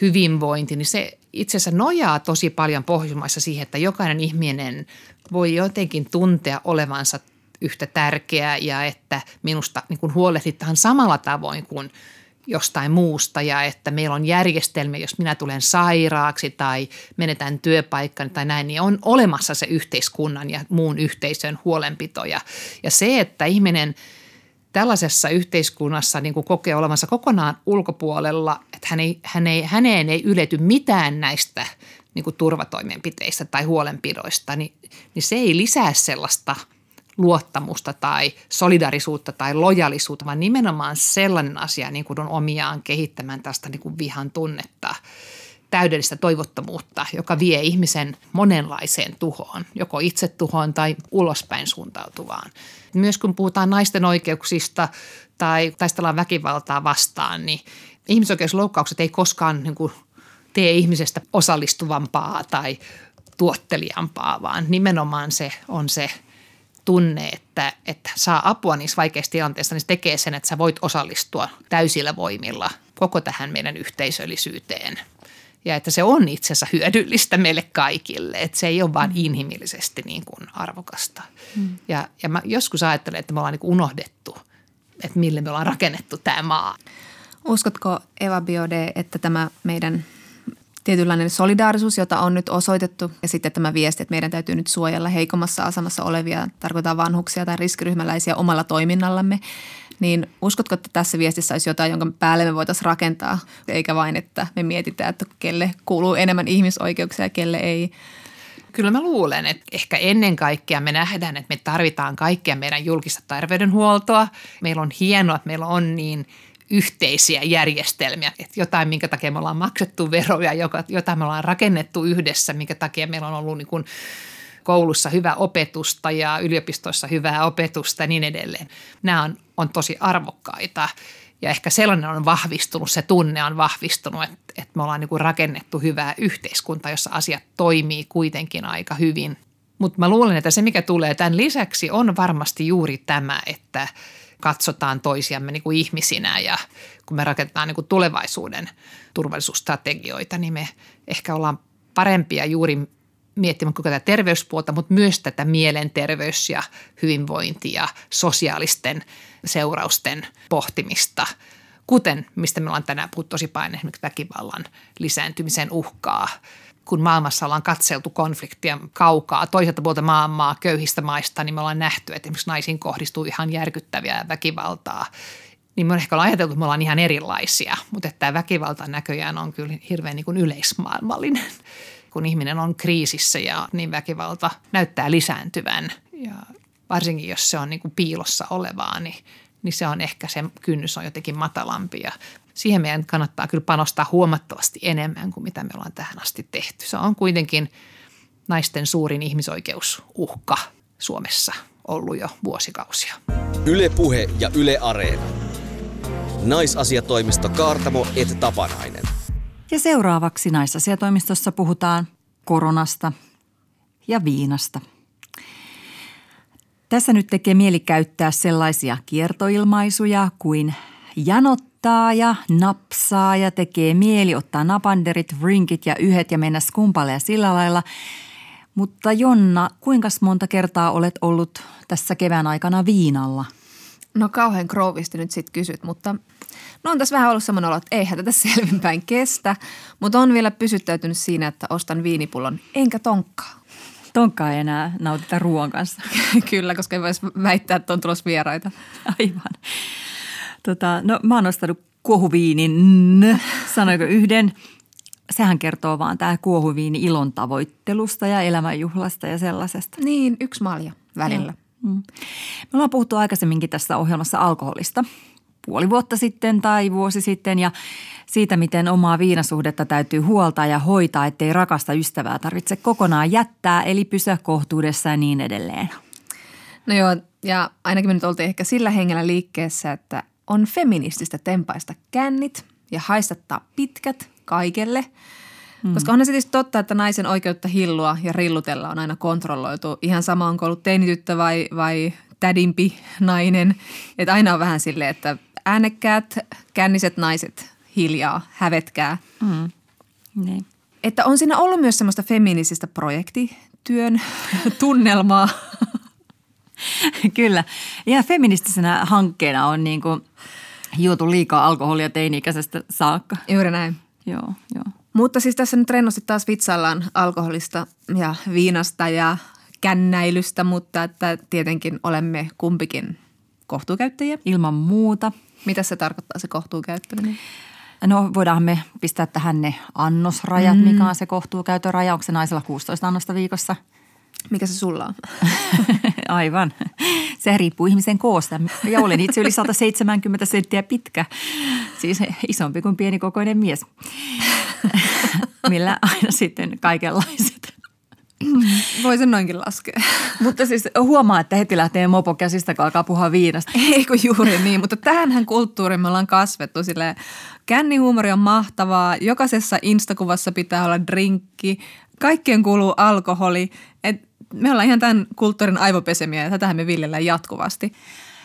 hyvinvointi, niin se itse asiassa nojaa tosi paljon Pohjoismaissa siihen, että jokainen ihminen voi jotenkin tuntea olevansa yhtä tärkeää ja että minusta niin kuin huolehditaan samalla tavoin kuin jostain muusta ja että meillä on järjestelmä, jos minä tulen sairaaksi tai menetän työpaikkani tai näin, niin on olemassa se yhteiskunnan ja muun yhteisön huolenpito. Ja, ja se, että ihminen tällaisessa yhteiskunnassa niin kuin kokee olevansa kokonaan ulkopuolella, että hän ei, hän ei, häneen ei ylety mitään näistä niin kuin turvatoimenpiteistä tai huolenpidoista, niin, niin se ei lisää sellaista luottamusta tai solidarisuutta tai lojalisuutta, vaan nimenomaan sellainen asia niin kuin on omiaan kehittämään tästä niin kuin vihan tunnetta, täydellistä toivottomuutta, joka vie ihmisen monenlaiseen tuhoon, joko itse tuhoon tai ulospäin suuntautuvaan. Myös kun puhutaan naisten oikeuksista tai taistellaan väkivaltaa vastaan, niin ihmisoikeusloukkaukset ei koskaan niin kuin tee ihmisestä osallistuvampaa tai tuottelijampaa, vaan nimenomaan se on se tunne, että, että saa apua niissä vaikeissa tilanteissa, niin se tekee sen, että sä voit osallistua täysillä voimilla koko tähän meidän yhteisöllisyyteen. Ja että se on itse asiassa hyödyllistä meille kaikille, että se ei ole vain inhimillisesti niin kuin arvokasta. Mm. Ja, ja mä joskus ajattelen, että me ollaan niin kuin unohdettu, että mille me ollaan rakennettu tämä maa. Uskotko Eva Biode, että tämä meidän tietynlainen solidaarisuus, jota on nyt osoitettu ja sitten tämä viesti, että meidän täytyy nyt suojella heikommassa asemassa olevia, tarkoittaa vanhuksia tai riskiryhmäläisiä omalla toiminnallamme, niin uskotko, että tässä viestissä olisi jotain, jonka päälle me voitaisiin rakentaa, eikä vain, että me mietitään, että kelle kuuluu enemmän ihmisoikeuksia ja kelle ei? Kyllä mä luulen, että ehkä ennen kaikkea me nähdään, että me tarvitaan kaikkea meidän julkista terveydenhuoltoa. Meillä on hienoa, että meillä on niin yhteisiä järjestelmiä, että jotain, minkä takia me ollaan maksettu veroja, jotain me ollaan rakennettu yhdessä, minkä takia meillä on ollut niin kuin koulussa hyvää opetusta ja yliopistoissa hyvää opetusta ja niin edelleen. Nämä on, on tosi arvokkaita ja ehkä sellainen on vahvistunut, se tunne on vahvistunut, että, että me ollaan niin rakennettu hyvää yhteiskuntaa, jossa asiat toimii kuitenkin aika hyvin. Mutta mä luulen, että se mikä tulee tämän lisäksi on varmasti juuri tämä, että katsotaan toisiamme niin kuin ihmisinä ja kun me rakennetaan niin kuin tulevaisuuden turvallisuusstrategioita, niin me ehkä ollaan parempia juuri miettimään koko tätä terveyspuolta, mutta myös tätä mielenterveys- ja hyvinvointi- ja sosiaalisten seurausten pohtimista, kuten mistä me ollaan tänään puhuttu tosi paljon, esimerkiksi väkivallan lisääntymisen uhkaa. Kun maailmassa ollaan katseltu konfliktia kaukaa toiselta puolta maailmaa, köyhistä maista, niin me ollaan nähty, että esimerkiksi naisiin kohdistuu ihan järkyttäviä väkivaltaa niin me on ehkä ajateltu, että me ollaan ihan erilaisia, mutta että tämä väkivalta näköjään on kyllä hirveän niin kuin yleismaailmallinen kun ihminen on kriisissä ja niin väkivalta näyttää lisääntyvän. Ja varsinkin jos se on niin kuin piilossa olevaa, niin, niin se on ehkä se kynnys on jotenkin matalampi ja siihen meidän kannattaa kyllä panostaa huomattavasti enemmän kuin mitä me ollaan tähän asti tehty. Se on kuitenkin naisten suurin ihmisoikeusuhka Suomessa ollut jo vuosikausia. Yle Puhe ja Yle Areena. Naisasiatoimisto Kaartamo et Tapanainen. Ja seuraavaksi naisasiatoimistossa puhutaan koronasta ja viinasta. Tässä nyt tekee mieli käyttää sellaisia kiertoilmaisuja kuin janottaa ja napsaa ja tekee mieli ottaa napanderit, rinkit ja yhet ja mennä skumpalle ja sillä lailla. Mutta Jonna, kuinka monta kertaa olet ollut tässä kevään aikana viinalla? No kauhean kroovisti nyt sit kysyt, mutta No on tässä vähän ollut semmoinen olo, että eihän tätä [laughs] selvinpäin kestä, mutta on vielä pysyttäytynyt siinä, että ostan viinipullon enkä tonkkaa. Tonkkaa ei enää nautita ruoan kanssa. [laughs] Kyllä, koska ei voisi väittää, että on tulossa vieraita. Aivan. Tota, no mä oon ostanut kuohuviinin, sanoiko yhden. Sehän kertoo vaan tämä kuohuviini ilon tavoittelusta ja elämänjuhlasta ja sellaisesta. Niin, yksi malja välillä. Mm. Me ollaan puhuttu aikaisemminkin tässä ohjelmassa alkoholista – puoli vuotta sitten tai vuosi sitten ja siitä, miten omaa viinasuhdetta täytyy huoltaa ja hoitaa, ettei rakasta ystävää tarvitse kokonaan jättää, eli pysyä kohtuudessa ja niin edelleen. No joo, ja ainakin me nyt oltiin ehkä sillä hengellä liikkeessä, että on feminististä tempaista kännit ja haistattaa pitkät kaikelle. Hmm. Koska onhan se tietysti totta, että naisen oikeutta hillua ja rillutella on aina kontrolloitu. Ihan sama onko ollut teinityttö vai, vai tädimpi nainen. Että aina on vähän silleen, että äänekkäät, känniset naiset hiljaa, hävetkää. Mm. Niin. Että on siinä ollut myös semmoista feminististä projektityön [laughs] tunnelmaa. [laughs] Kyllä. Ja feministisenä hankkeena on niin kuin juotu liikaa alkoholia teini-ikäisestä saakka. Juuri näin. Joo, joo. Mutta siis tässä nyt rennosti taas vitsaillaan alkoholista ja viinasta ja kännäilystä, mutta että tietenkin olemme kumpikin kohtuukäyttäjiä. Ilman muuta. Mitä se tarkoittaa se kohtuukäyttäminen? No voidaan me pistää tähän ne annosrajat, mm. mikä on se kohtuukäytön raja. Onko se naisella 16 annosta viikossa? Mikä se sulla on? [laughs] Aivan. Se riippuu ihmisen koosta. Ja olen itse yli 170 senttiä pitkä. Siis isompi kuin pienikokoinen mies. [laughs] Millä aina sitten kaikenlaiset voi sen noinkin laskea. mutta siis huomaa, että heti lähtee mopo käsistä, kun alkaa puhua viinasta. Ei kun juuri niin, mutta tähänhän kulttuuriin me ollaan kasvettu sille Kännihuumori on mahtavaa, jokaisessa instakuvassa pitää olla drinkki, kaikkien kuuluu alkoholi. Et me ollaan ihan tämän kulttuurin aivopesemiä ja tätähän me viljellään jatkuvasti.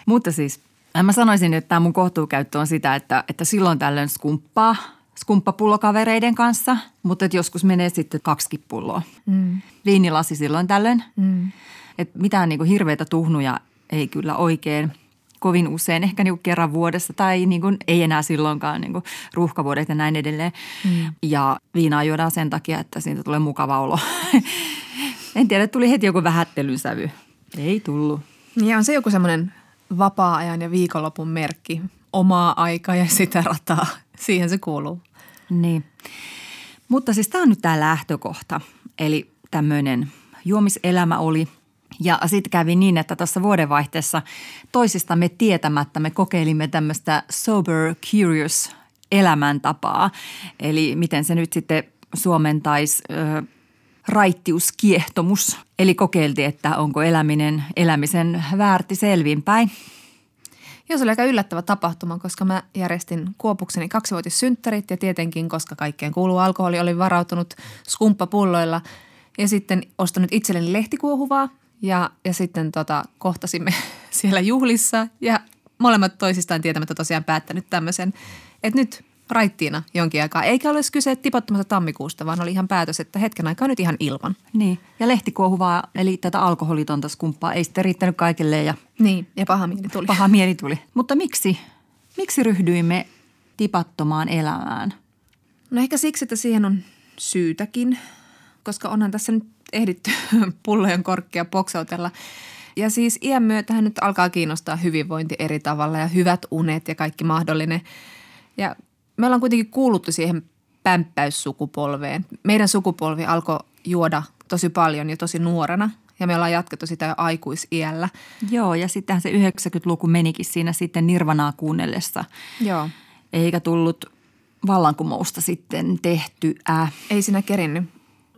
Mutta siis mä sanoisin, että tämä mun kohtuukäyttö on sitä, että, että silloin tällöin skumppaa – skumppapullokavereiden kanssa, mutta että joskus menee sitten kaksi pulloa. Mm. Viinilasi silloin tällöin. Mm. Et mitään niin kuin hirveitä tuhnuja ei kyllä oikein kovin usein, ehkä niin kuin kerran vuodessa tai niin kuin ei enää silloinkaan niin kuin ruuhkavuodet ja näin edelleen. Mm. Ja viinaa juodaan sen takia, että siitä tulee mukava olo. [laughs] en tiedä, tuli heti joku vähättelyn sävy. Ei tullut. Ja on se joku semmoinen vapaa-ajan ja viikonlopun merkki. Omaa aikaa ja sitä rataa. [laughs] Siihen se kuuluu. Niin. Mutta siis tämä on nyt tämä lähtökohta. Eli tämmöinen juomiselämä oli Ja sitten kävi niin, että tuossa vuodenvaihteessa toisistamme tietämättä me kokeilimme tämmöistä sober curious elämäntapaa. Eli miten se nyt sitten suomentaisi raittiuskiehtomus. Eli kokeiltiin, että onko eläminen elämisen väärti selvinpäin. Joo, se oli aika yllättävä tapahtuma, koska mä järjestin Kuopukseni kaksivuotissynttärit ja tietenkin, koska kaikkeen kuuluu alkoholi, olin varautunut skumppapulloilla ja sitten ostanut itselleni lehtikuohuvaa ja, ja sitten tota, kohtasimme [laughs] siellä juhlissa ja molemmat toisistaan tietämättä tosiaan päättänyt tämmöisen, että nyt raittiina jonkin aikaa. Eikä ole kyse tipottomasta tammikuusta, vaan oli ihan päätös, että hetken aikaa nyt ihan ilman. Niin, ja lehtikuohuvaa, eli tätä alkoholitonta skumppaa ei sitten riittänyt kaikille ja Niin, ja paha mieli tuli. paha mieli tuli. Mutta miksi, miksi ryhdyimme tipattomaan elämään? No ehkä siksi, että siihen on syytäkin, koska onhan tässä nyt ehditty [laughs] pullojen korkkia poksautella. Ja siis iän myötähän nyt alkaa kiinnostaa hyvinvointi eri tavalla ja hyvät unet ja kaikki mahdollinen. Ja me ollaan kuitenkin kuuluttu siihen pämppäyssukupolveen. Meidän sukupolvi alkoi juoda tosi paljon jo tosi nuorena ja me ollaan jatkettu sitä jo aikuisiällä. Joo, ja sittenhän se 90-luku menikin siinä sitten Nirvanaa kuunnellessa. Joo. Eikä tullut vallankumousta sitten tehtyä. Ei siinä kerinnyt.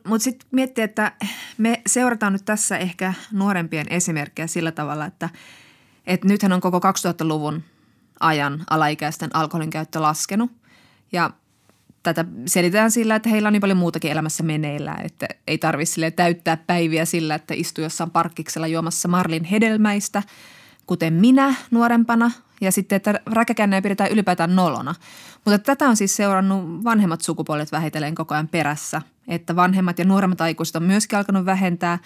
Mutta sitten miettiä, että me seurataan nyt tässä ehkä nuorempien esimerkkejä sillä tavalla, että, että nythän on koko 2000-luvun ajan alaikäisten alkoholin käyttö laskenut. Ja tätä selitetään sillä, että heillä on niin paljon muutakin elämässä meneillään, että ei tarvitse täyttää päiviä sillä, että istuu jossain parkkiksella juomassa Marlin hedelmäistä, kuten minä nuorempana, ja sitten, että räkäkännejä pidetään ylipäätään nolona. Mutta tätä on siis seurannut vanhemmat sukupuolet vähitellen koko ajan perässä, että vanhemmat ja nuoremmat aikuiset on myöskin alkanut vähentää,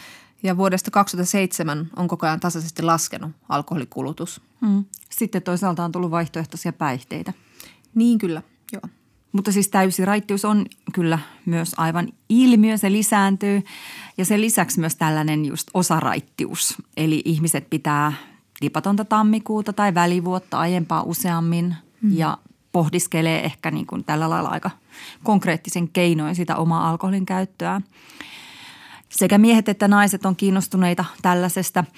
ja vuodesta 2007 on koko ajan tasaisesti laskenut alkoholikulutus. Mm. Sitten toisaalta on tullut vaihtoehtoisia päihteitä. Niin kyllä, joo. Mutta siis täysi raittius on kyllä myös aivan ilmiö, se lisääntyy. Ja sen lisäksi myös tällainen just osaraittius. Eli ihmiset pitää tipatonta tammikuuta tai välivuotta aiempaa useammin mm. ja pohdiskelee ehkä niin kuin tällä lailla aika konkreettisen keinoin sitä omaa alkoholin käyttöä. Sekä miehet että naiset on kiinnostuneita tällaisesta –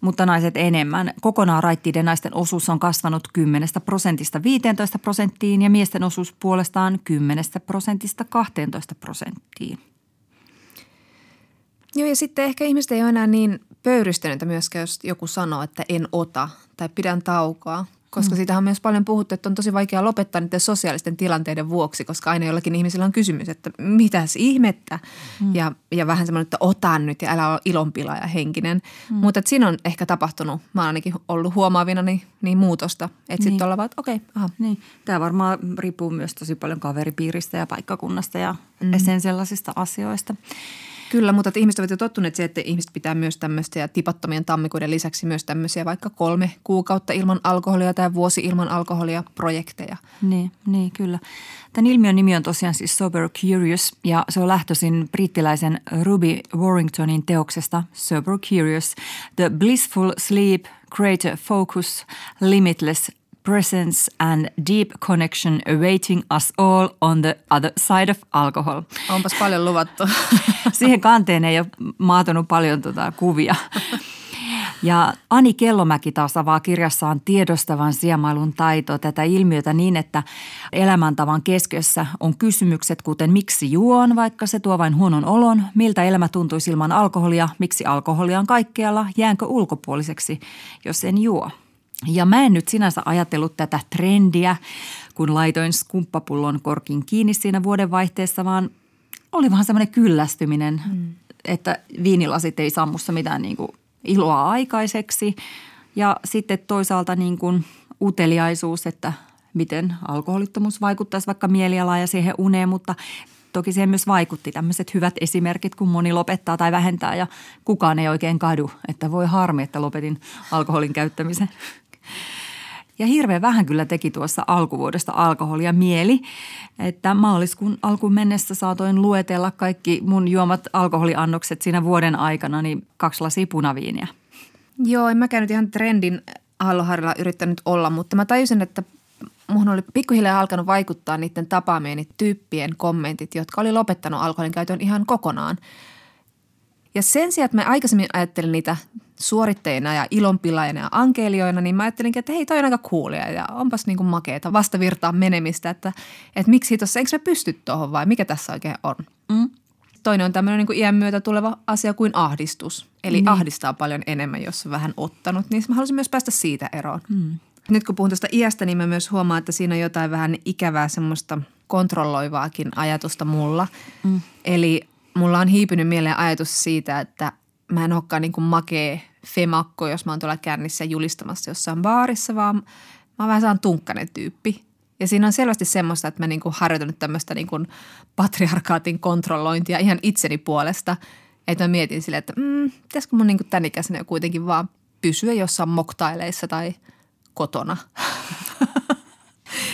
mutta naiset enemmän. Kokonaan raittiiden naisten osuus on kasvanut 10 prosentista 15 prosenttiin ja miesten osuus puolestaan 10 prosentista 12 prosenttiin. Joo ja sitten ehkä ihmiset ei ole enää niin pöyristyneitä myöskään, jos joku sanoo, että en ota tai pidän taukoa. Koska mm. siitä on myös paljon puhuttu, että on tosi vaikea lopettaa niiden sosiaalisten tilanteiden vuoksi, koska aina jollakin ihmisillä on kysymys, että mitäs ihmettä. Mm. Ja, ja vähän semmoinen, että otan nyt ja älä ole ilonpilaaja henkinen. Mm. Mutta siinä on ehkä tapahtunut, mä oon ainakin ollut huomaavina niin, niin muutosta. Että niin. sitten ollaan vaan, että okei, okay, aha. Niin. Tämä varmaan riippuu myös tosi paljon kaveripiiristä ja paikkakunnasta ja mm. sen sellaisista asioista. Kyllä, mutta ihmiset ovat jo tottuneet siihen, että ihmiset pitää myös tämmöistä ja tipattomien tammikuiden lisäksi myös tämmöisiä vaikka kolme kuukautta ilman alkoholia tai vuosi ilman alkoholia projekteja. Niin, niin kyllä. Tämän ilmiön nimi on tosiaan siis Sober Curious ja se on lähtöisin brittiläisen Ruby Warringtonin teoksesta Sober Curious, The Blissful Sleep, Greater Focus, Limitless presence and deep connection awaiting us all on the other side of alcohol. Onpas paljon luvattu. [laughs] Siihen kanteen ei ole maatunut paljon tuota kuvia. Ja Ani Kellomäki taas avaa kirjassaan tiedostavan siemailun taito tätä ilmiötä niin, että elämäntavan keskiössä on kysymykset kuten miksi juon, vaikka se tuo vain huonon olon, miltä elämä tuntuisi ilman alkoholia, miksi alkoholia on kaikkialla, jäänkö ulkopuoliseksi, jos en juo. Ja mä en nyt sinänsä ajatellut tätä trendiä, kun laitoin skumppapullon korkin kiinni siinä vuodenvaihteessa, vaan oli vähän semmoinen kyllästyminen, mm. että viinilasit ei sammussa mitään niin kuin iloa aikaiseksi. Ja sitten toisaalta niin kuin uteliaisuus, että miten alkoholittomuus vaikuttaisi vaikka mielialaan ja siihen uneen, mutta toki siihen myös vaikutti tämmöiset hyvät esimerkit, kun moni lopettaa tai vähentää ja kukaan ei oikein kadu, että voi harmi, että lopetin alkoholin käyttämisen. Ja hirveän vähän kyllä teki tuossa alkuvuodesta alkoholia mieli, että maaliskuun alkuun mennessä saatoin luetella kaikki mun juomat alkoholiannokset siinä vuoden aikana, niin kaksi lasia punaviiniä. Joo, en mäkään nyt ihan trendin halloharilla yrittänyt olla, mutta mä tajusin, että muhun oli pikkuhiljaa alkanut vaikuttaa niiden tapaamieni tyyppien kommentit, jotka oli lopettanut alkoholin käytön ihan kokonaan. Ja sen sijaan, että mä aikaisemmin ajattelin niitä suoritteina ja ilonpilaajina ja ankelioina, niin mä ajattelinkin, että hei, toi on aika coolia ja onpas niin kuin makeeta vastavirtaan menemistä, että, että miksi tuossa, eikö me pysty tuohon vai mikä tässä oikein on. Mm. Toinen on tämmöinen niin kuin iän myötä tuleva asia kuin ahdistus. Eli niin. ahdistaa paljon enemmän, jos on vähän ottanut, niin mä halusin myös päästä siitä eroon. Mm. Nyt kun puhun tuosta iästä, niin mä myös huomaan, että siinä on jotain vähän ikävää semmoista kontrolloivaakin ajatusta mulla. Mm. Eli mulla on hiipynyt mieleen ajatus siitä, että mä en olekaan niin kuin makee femakko, jos mä oon tuolla kännissä julistamassa jossain baarissa, vaan mä oon vähän saan tunkkanen tyyppi. Ja siinä on selvästi semmoista, että mä niin kuin harjoitan tämmöistä niin kuin patriarkaatin kontrollointia ihan itseni puolesta. Että mä mietin silleen, että mm, pitäisikö mun niin kuin tämän ikäisenä kuitenkin vaan pysyä jossain moktaileissa tai kotona. [laughs]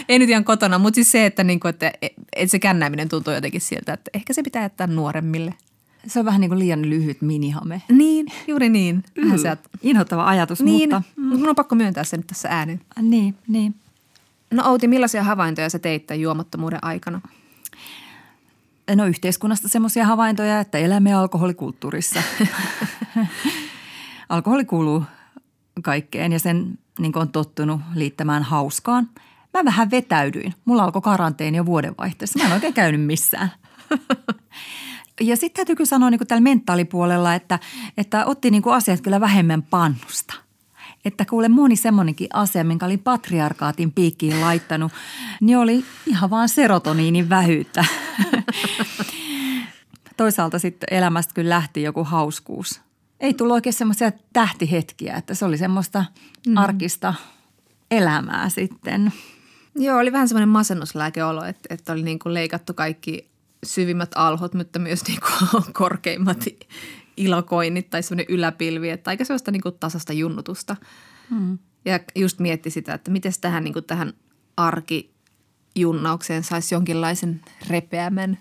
Ei nyt ihan kotona, mutta siis se, että, niin kuin, että, että se kännääminen tuntuu jotenkin siltä, että ehkä se pitää jättää nuoremmille. Se on vähän niin kuin liian lyhyt minihame. Niin, juuri niin. Mm. Inhottava ajatus, niin, mutta... Mm. Mun on pakko myöntää sen tässä ääneen. Niin, niin. No Outi, millaisia havaintoja sä teit tämän juomattomuuden aikana? No yhteiskunnasta semmoisia havaintoja, että elämme alkoholikulttuurissa. [laughs] Alkoholi kuuluu kaikkeen ja sen niin on tottunut liittämään hauskaan. Mä vähän vetäydyin. Mulla alkoi karanteeni jo vuodenvaihteessa. Mä en oikein käynyt missään. [laughs] Ja sitten täytyy kyllä sanoa niin kuin tällä mentaalipuolella, että, että otti niin kuin asiat kyllä vähemmän pannusta. Että kuule moni semmoinenkin asia, minkä oli patriarkaatin piikkiin laittanut, niin oli ihan vaan serotoniinin vähyyttä. [laughs] Toisaalta sitten elämästä kyllä lähti joku hauskuus. Ei tullut oikein semmoisia tähtihetkiä, että se oli semmoista mm. arkista elämää sitten. Joo, oli vähän semmoinen masennuslääkeolo, että, että oli niin kuin leikattu kaikki syvimmät alhot, mutta myös [laughs] niin kuin korkeimmat ilokoinnit tai semmoinen yläpilvi, että aika sellaista niin kuin tasasta junnutusta. Mm. Ja just mietti sitä, että miten tähän, niin kuin tähän arkijunnaukseen saisi jonkinlaisen repeämän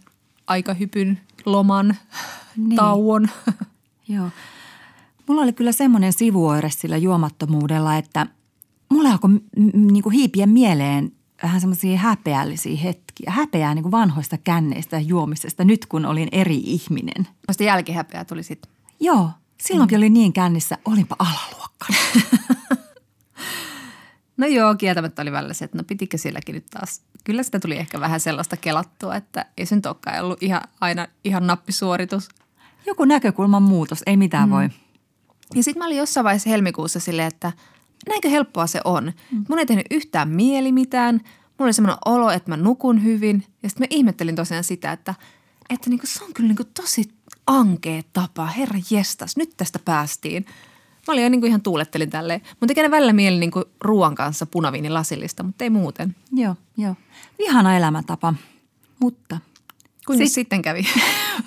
aikahypyn, loman, niin. tauon. [laughs] Joo. Mulla oli kyllä semmoinen sivuoire sillä juomattomuudella, että mulla alkoi m- m- niin kuin hiipiä mieleen vähän semmoisia häpeällisiä hetkiä. Häpeää niin kuin vanhoista känneistä ja juomisesta nyt, kun olin eri ihminen. Vasta jälkihäpeää tuli sitten. Joo, silloinkin mm. oli niin kännissä, olinpa alaluokka. [laughs] no joo, kieltämättä oli välillä se, että no pitikö silläkin nyt taas. Kyllä sitä tuli ehkä vähän sellaista kelattua, että ei se nyt olekaan ollut ihan, aina ihan nappisuoritus. Joku näkökulman muutos, ei mitään mm. voi. Ja sitten mä olin jossain vaiheessa helmikuussa silleen, että – näinkö helppoa se on. Mm. Mun ei tehnyt yhtään mieli mitään. Mulla oli semmoinen olo, että mä nukun hyvin. Ja sitten mä ihmettelin tosiaan sitä, että, että niinku, se on kyllä niinku tosi ankea tapa. Herra jestas, nyt tästä päästiin. Mä olin jo niinku ihan tuulettelin tälleen. Mun tekee välillä mieli niinku ruoan kanssa punaviinin lasillista, mutta ei muuten. Joo, joo. Ihana elämäntapa, mutta... Kuinka Sit... sitten kävi?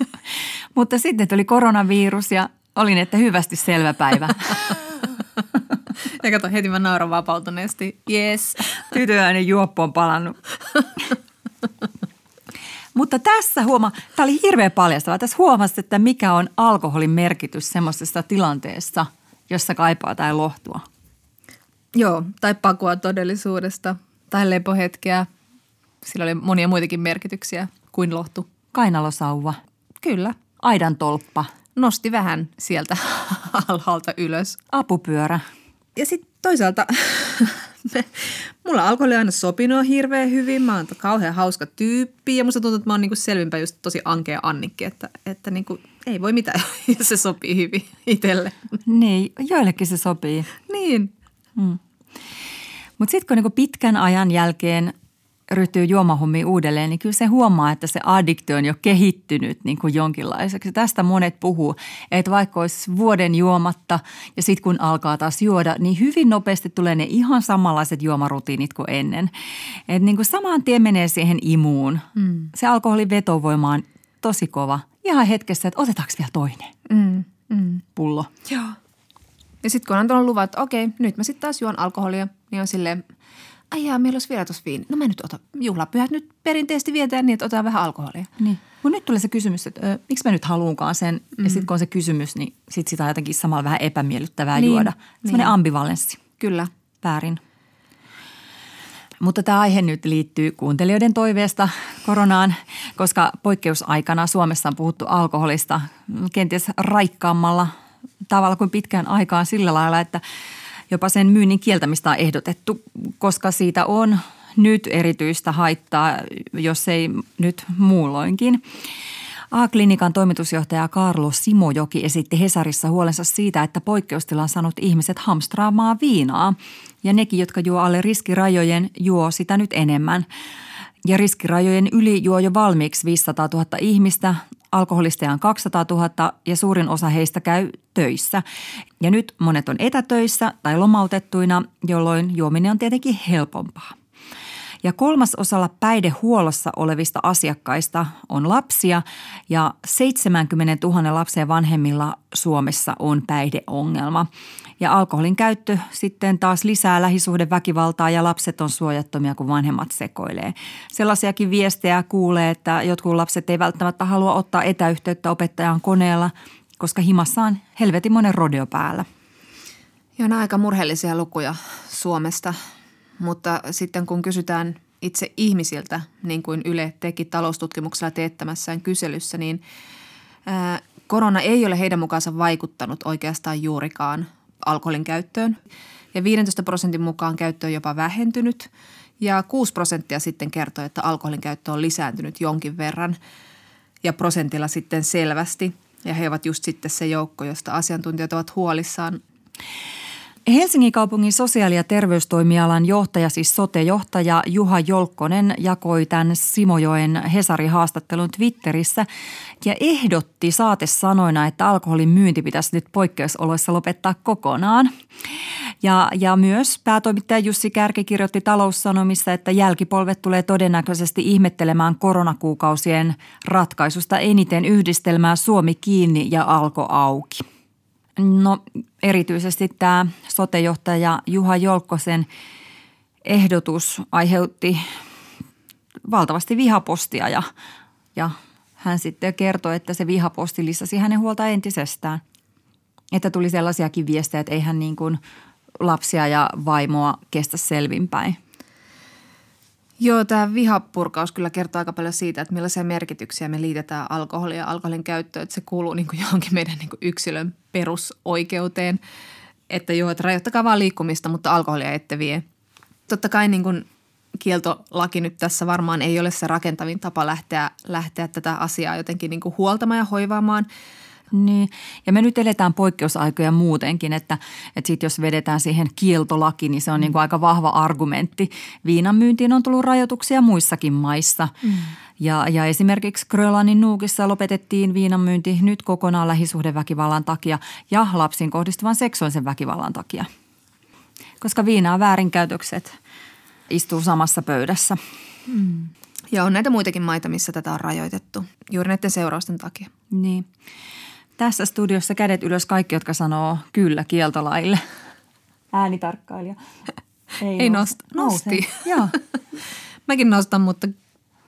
[laughs] mutta sitten tuli koronavirus ja olin, että hyvästi selvä päivä. [laughs] Ja kato, heti mä nauran vapautuneesti. Yes. Tytöäinen juoppo on palannut. Mutta tässä huoma, tämä oli hirveän paljastava. Tässä huomasi, että mikä on alkoholin merkitys semmoisessa tilanteessa, jossa kaipaa tai lohtua. Joo, tai pakua todellisuudesta, tai lepohetkeä. Sillä oli monia muitakin merkityksiä kuin lohtu. Kainalosauva. Kyllä. Aidan tolppa. Nosti vähän sieltä [laughs] alhaalta ylös. Apupyörä ja sitten toisaalta [laughs] me, mulla alkoholi aina sopinut hirveän hyvin. Mä oon kauhean hauska tyyppi ja musta tuntuu, että mä oon niinku selvinpä just tosi ankea Annikki, että, että niinku, ei voi mitään, [laughs] jos se sopii hyvin itselle. Niin, joillekin se sopii. Niin. Hmm. Mutta sitten kun niinku pitkän ajan jälkeen ryhtyy juomahommiin uudelleen, niin kyllä se huomaa, että se addiktio on jo kehittynyt niin kuin jonkinlaiseksi. Tästä monet puhuu, että vaikka olisi vuoden juomatta ja sitten kun alkaa taas juoda, niin hyvin nopeasti tulee ne ihan samanlaiset juomarutiinit kuin ennen. Että niin kuin saman tien menee siihen imuun. Mm. Se alkoholin vetovoima on tosi kova. Ihan hetkessä, että otetaanko vielä toinen mm. Mm. pullo. Joo. Ja sitten kun on antanut luvat, että okei, nyt mä sitten taas juon alkoholia, niin on silleen – ai jaa, meillä olisi vielä tuossa viini. No mä nyt ota, juhlapyhät nyt perinteisesti vietään niin, että otetaan vähän alkoholia. Niin. Mutta nyt tulee se kysymys, että ö, miksi mä nyt haluunkaan sen. Mm. Ja sitten kun on se kysymys, niin sit sitä on jotenkin samalla vähän epämiellyttävää niin, juoda. Sellainen niin. ambivalenssi. Kyllä. Väärin. Mutta tämä aihe nyt liittyy kuuntelijoiden toiveesta koronaan, koska poikkeusaikana Suomessa on puhuttu alkoholista kenties raikkaammalla tavalla kuin pitkään aikaan sillä lailla, että jopa sen myynnin kieltämistä on ehdotettu, koska siitä on nyt erityistä haittaa, jos ei nyt muulloinkin. A-klinikan toimitusjohtaja Karlo Simojoki esitti Hesarissa huolensa siitä, että poikkeustilan saanut ihmiset hamstraamaan viinaa. Ja nekin, jotka juo alle riskirajojen, juo sitä nyt enemmän. Ja riskirajojen yli juo jo valmiiksi 500 000 ihmistä, alkoholisteja on 200 000 ja suurin osa heistä käy töissä. Ja nyt monet on etätöissä tai lomautettuina, jolloin juominen on tietenkin helpompaa. Ja kolmas osalla päihdehuollossa olevista asiakkaista on lapsia ja 70 000 lapsen vanhemmilla Suomessa on päihdeongelma. Ja alkoholin käyttö sitten taas lisää lähisuhdeväkivaltaa ja lapset on suojattomia, kun vanhemmat sekoilee. Sellaisiakin viestejä kuulee, että jotkut lapset ei välttämättä halua ottaa etäyhteyttä opettajan koneella, koska himassa on helvetin monen rodeo päällä. Ja on aika murheellisia lukuja Suomesta, mutta sitten kun kysytään itse ihmisiltä, niin kuin Yle teki taloustutkimuksella teettämässään kyselyssä, niin korona ei ole heidän mukaansa vaikuttanut oikeastaan juurikaan alkoholin käyttöön. Ja 15 prosentin mukaan käyttö on jopa vähentynyt ja 6 prosenttia sitten kertoo, että alkoholin käyttö on lisääntynyt jonkin verran ja prosentilla sitten selvästi. Ja he ovat just sitten se joukko, josta asiantuntijat ovat huolissaan. Helsingin kaupungin sosiaali- ja terveystoimialan johtaja, siis sote-johtaja Juha Jolkkonen jakoi tämän Simojoen Hesari-haastattelun Twitterissä ja ehdotti saatesanoina, että alkoholin myynti pitäisi nyt poikkeusoloissa lopettaa kokonaan. Ja, ja myös päätoimittaja Jussi Kärki kirjoitti taloussanomissa, että jälkipolvet tulee todennäköisesti ihmettelemään koronakuukausien ratkaisusta eniten yhdistelmää Suomi kiinni ja alko auki. No erityisesti tämä sotejohtaja Juha Jolkkosen ehdotus aiheutti valtavasti vihapostia ja, ja hän sitten kertoi, että se vihaposti lisäsi hänen huolta entisestään. Että tuli sellaisiakin viestejä, että eihän niin kuin lapsia ja vaimoa kestä selvinpäin – Joo, tämä vihapurkaus kyllä kertoo aika paljon siitä, että millaisia merkityksiä me liitetään alkoholia ja alkoholin käyttöön. Että se kuuluu niin kuin johonkin meidän niin kuin yksilön perusoikeuteen. Että joo, että rajoittakaa vaan liikkumista, mutta alkoholia ette vie. Totta kai niin kuin kieltolaki nyt tässä varmaan ei ole se rakentavin tapa lähteä, lähteä tätä asiaa jotenkin niin kuin huoltamaan ja hoivaamaan – niin, ja me nyt eletään poikkeusaikoja muutenkin, että, että sit jos vedetään siihen kieltolaki, niin se on mm. niin kuin aika vahva argumentti. Viinan myyntiin on tullut rajoituksia muissakin maissa. Mm. Ja, ja esimerkiksi Grönlannin nuukissa lopetettiin viinan myynti nyt kokonaan lähisuhdeväkivallan takia ja lapsiin kohdistuvan seksuaalisen väkivallan takia. Koska viinaa väärinkäytökset istuu samassa pöydässä. Mm. Ja on näitä muitakin maita, missä tätä on rajoitettu juuri näiden seurausten takia. Niin. Tässä studiossa kädet ylös kaikki, jotka sanoo kyllä kieltolaille. Äänitarkkailija. [laughs] Ei, Ei nosta. Nosti. Joo. [laughs] Mäkin nostan, mutta,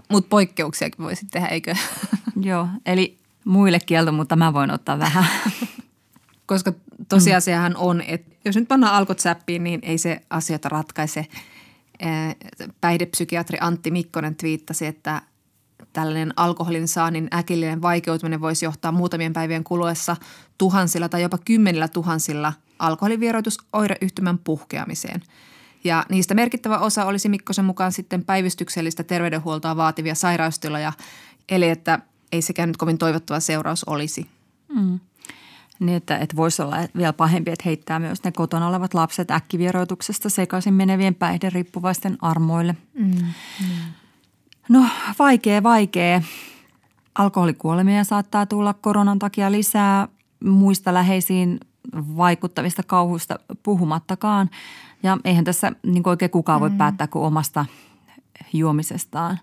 mutta poikkeuksiakin voisit tehdä, eikö? [laughs] Joo, eli muille kielto, mutta mä voin ottaa vähän. Koska tosiasiahan on, että jos nyt pannaan alkot säppiin, niin ei se asioita ratkaise. Päihdepsykiatri Antti Mikkonen twiittasi, että tällainen alkoholin saannin äkillinen vaikeutuminen voisi johtaa muutamien päivien kuluessa tuhansilla tai jopa kymmenillä tuhansilla alkoholivieroitusoireyhtymän puhkeamiseen. Ja niistä merkittävä osa olisi Mikkosen mukaan sitten päivystyksellistä terveydenhuoltoa vaativia sairaustiloja, eli että ei sekään nyt kovin toivottava seuraus olisi. Mm. Niin, että, että voisi olla vielä pahempi, että heittää myös ne kotona olevat lapset äkkivieroituksesta sekaisin menevien päihderiippuvaisten armoille. Mm. Mm. No vaikea, vaikea. Alkoholikuolemia saattaa tulla koronan takia lisää muista läheisiin vaikuttavista kauhuista puhumattakaan. Ja eihän tässä niin oikein kukaan voi mm. päättää kuin omasta juomisestaan.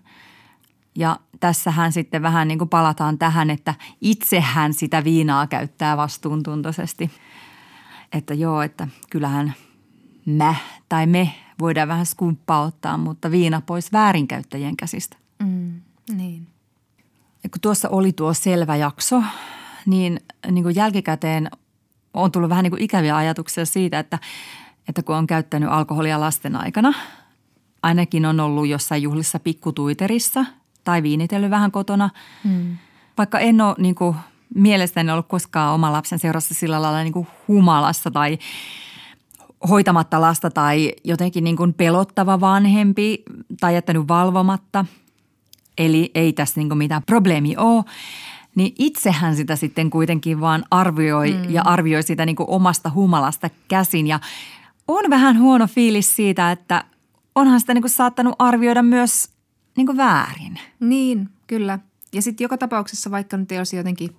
Ja tässähän sitten vähän niin kuin palataan tähän, että itsehän sitä viinaa käyttää vastuuntuntoisesti. Että joo, että kyllähän mä tai me voidaan vähän skumppaa ottaa, mutta viina pois väärinkäyttäjien käsistä. Mm, niin. Ja kun tuossa oli tuo selvä jakso, niin, niin kuin jälkikäteen on tullut vähän niin kuin ikäviä ajatuksia siitä, että, että kun on käyttänyt alkoholia lasten aikana, ainakin on ollut jossain juhlissa pikkutuiterissa tai viinitellyt vähän kotona. Mm. Vaikka en ole niin kuin, mielestäni ollut koskaan oma lapsen seurassa sillä lailla niin kuin humalassa tai hoitamatta lasta tai jotenkin niin kuin pelottava vanhempi tai jättänyt valvomatta. Eli ei tässä niin kuin mitään probleemi ole. Niin itsehän sitä sitten kuitenkin vaan arvioi mm. ja arvioi sitä niin kuin omasta humalasta käsin. Ja on vähän huono fiilis siitä, että onhan sitä niin kuin saattanut arvioida myös niin kuin väärin. Niin, kyllä. Ja sitten joka tapauksessa, vaikka nyt ei olisi jotenkin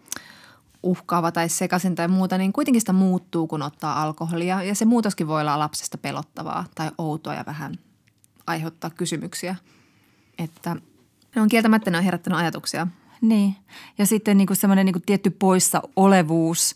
uhkaava tai sekaisin tai muuta, niin kuitenkin sitä muuttuu, kun ottaa alkoholia. Ja se muutoskin voi olla lapsesta pelottavaa tai outoa ja vähän aiheuttaa kysymyksiä. Että ne on kieltämättä ne on herättänyt ajatuksia. Niin. Ja sitten niin semmoinen niin tietty poissa olevuus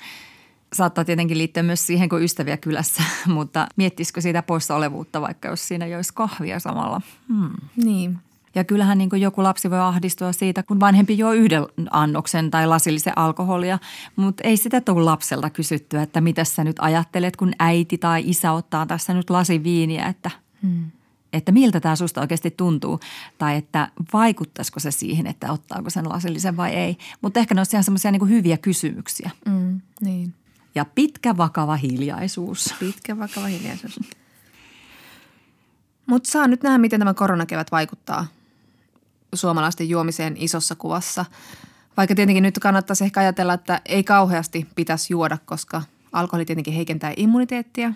saattaa tietenkin liittyä myös siihen, kun ystäviä kylässä, [laughs] mutta miettisikö siitä poissa olevuutta, vaikka jos siinä joisi kahvia samalla? Hmm. Niin. Ja kyllähän niin joku lapsi voi ahdistua siitä, kun vanhempi juo yhden annoksen tai lasillisen alkoholia, mutta ei sitä tule lapselta kysyttyä, että mitä sä nyt ajattelet, kun äiti tai isä ottaa tässä nyt lasi viiniä, että, hmm. että miltä tämä susta oikeasti tuntuu tai että vaikuttaisiko se siihen, että ottaako sen lasillisen vai ei. Mutta ehkä ne on ihan semmoisia niin hyviä kysymyksiä. Hmm. niin. Ja pitkä vakava hiljaisuus. Pitkä vakava hiljaisuus. Mutta saa nyt nähdä, miten tämä koronakevät vaikuttaa suomalaisten juomiseen isossa kuvassa. Vaikka tietenkin nyt kannattaisi ehkä ajatella, että ei kauheasti pitäisi juoda, koska alkoholi tietenkin heikentää immuniteettia.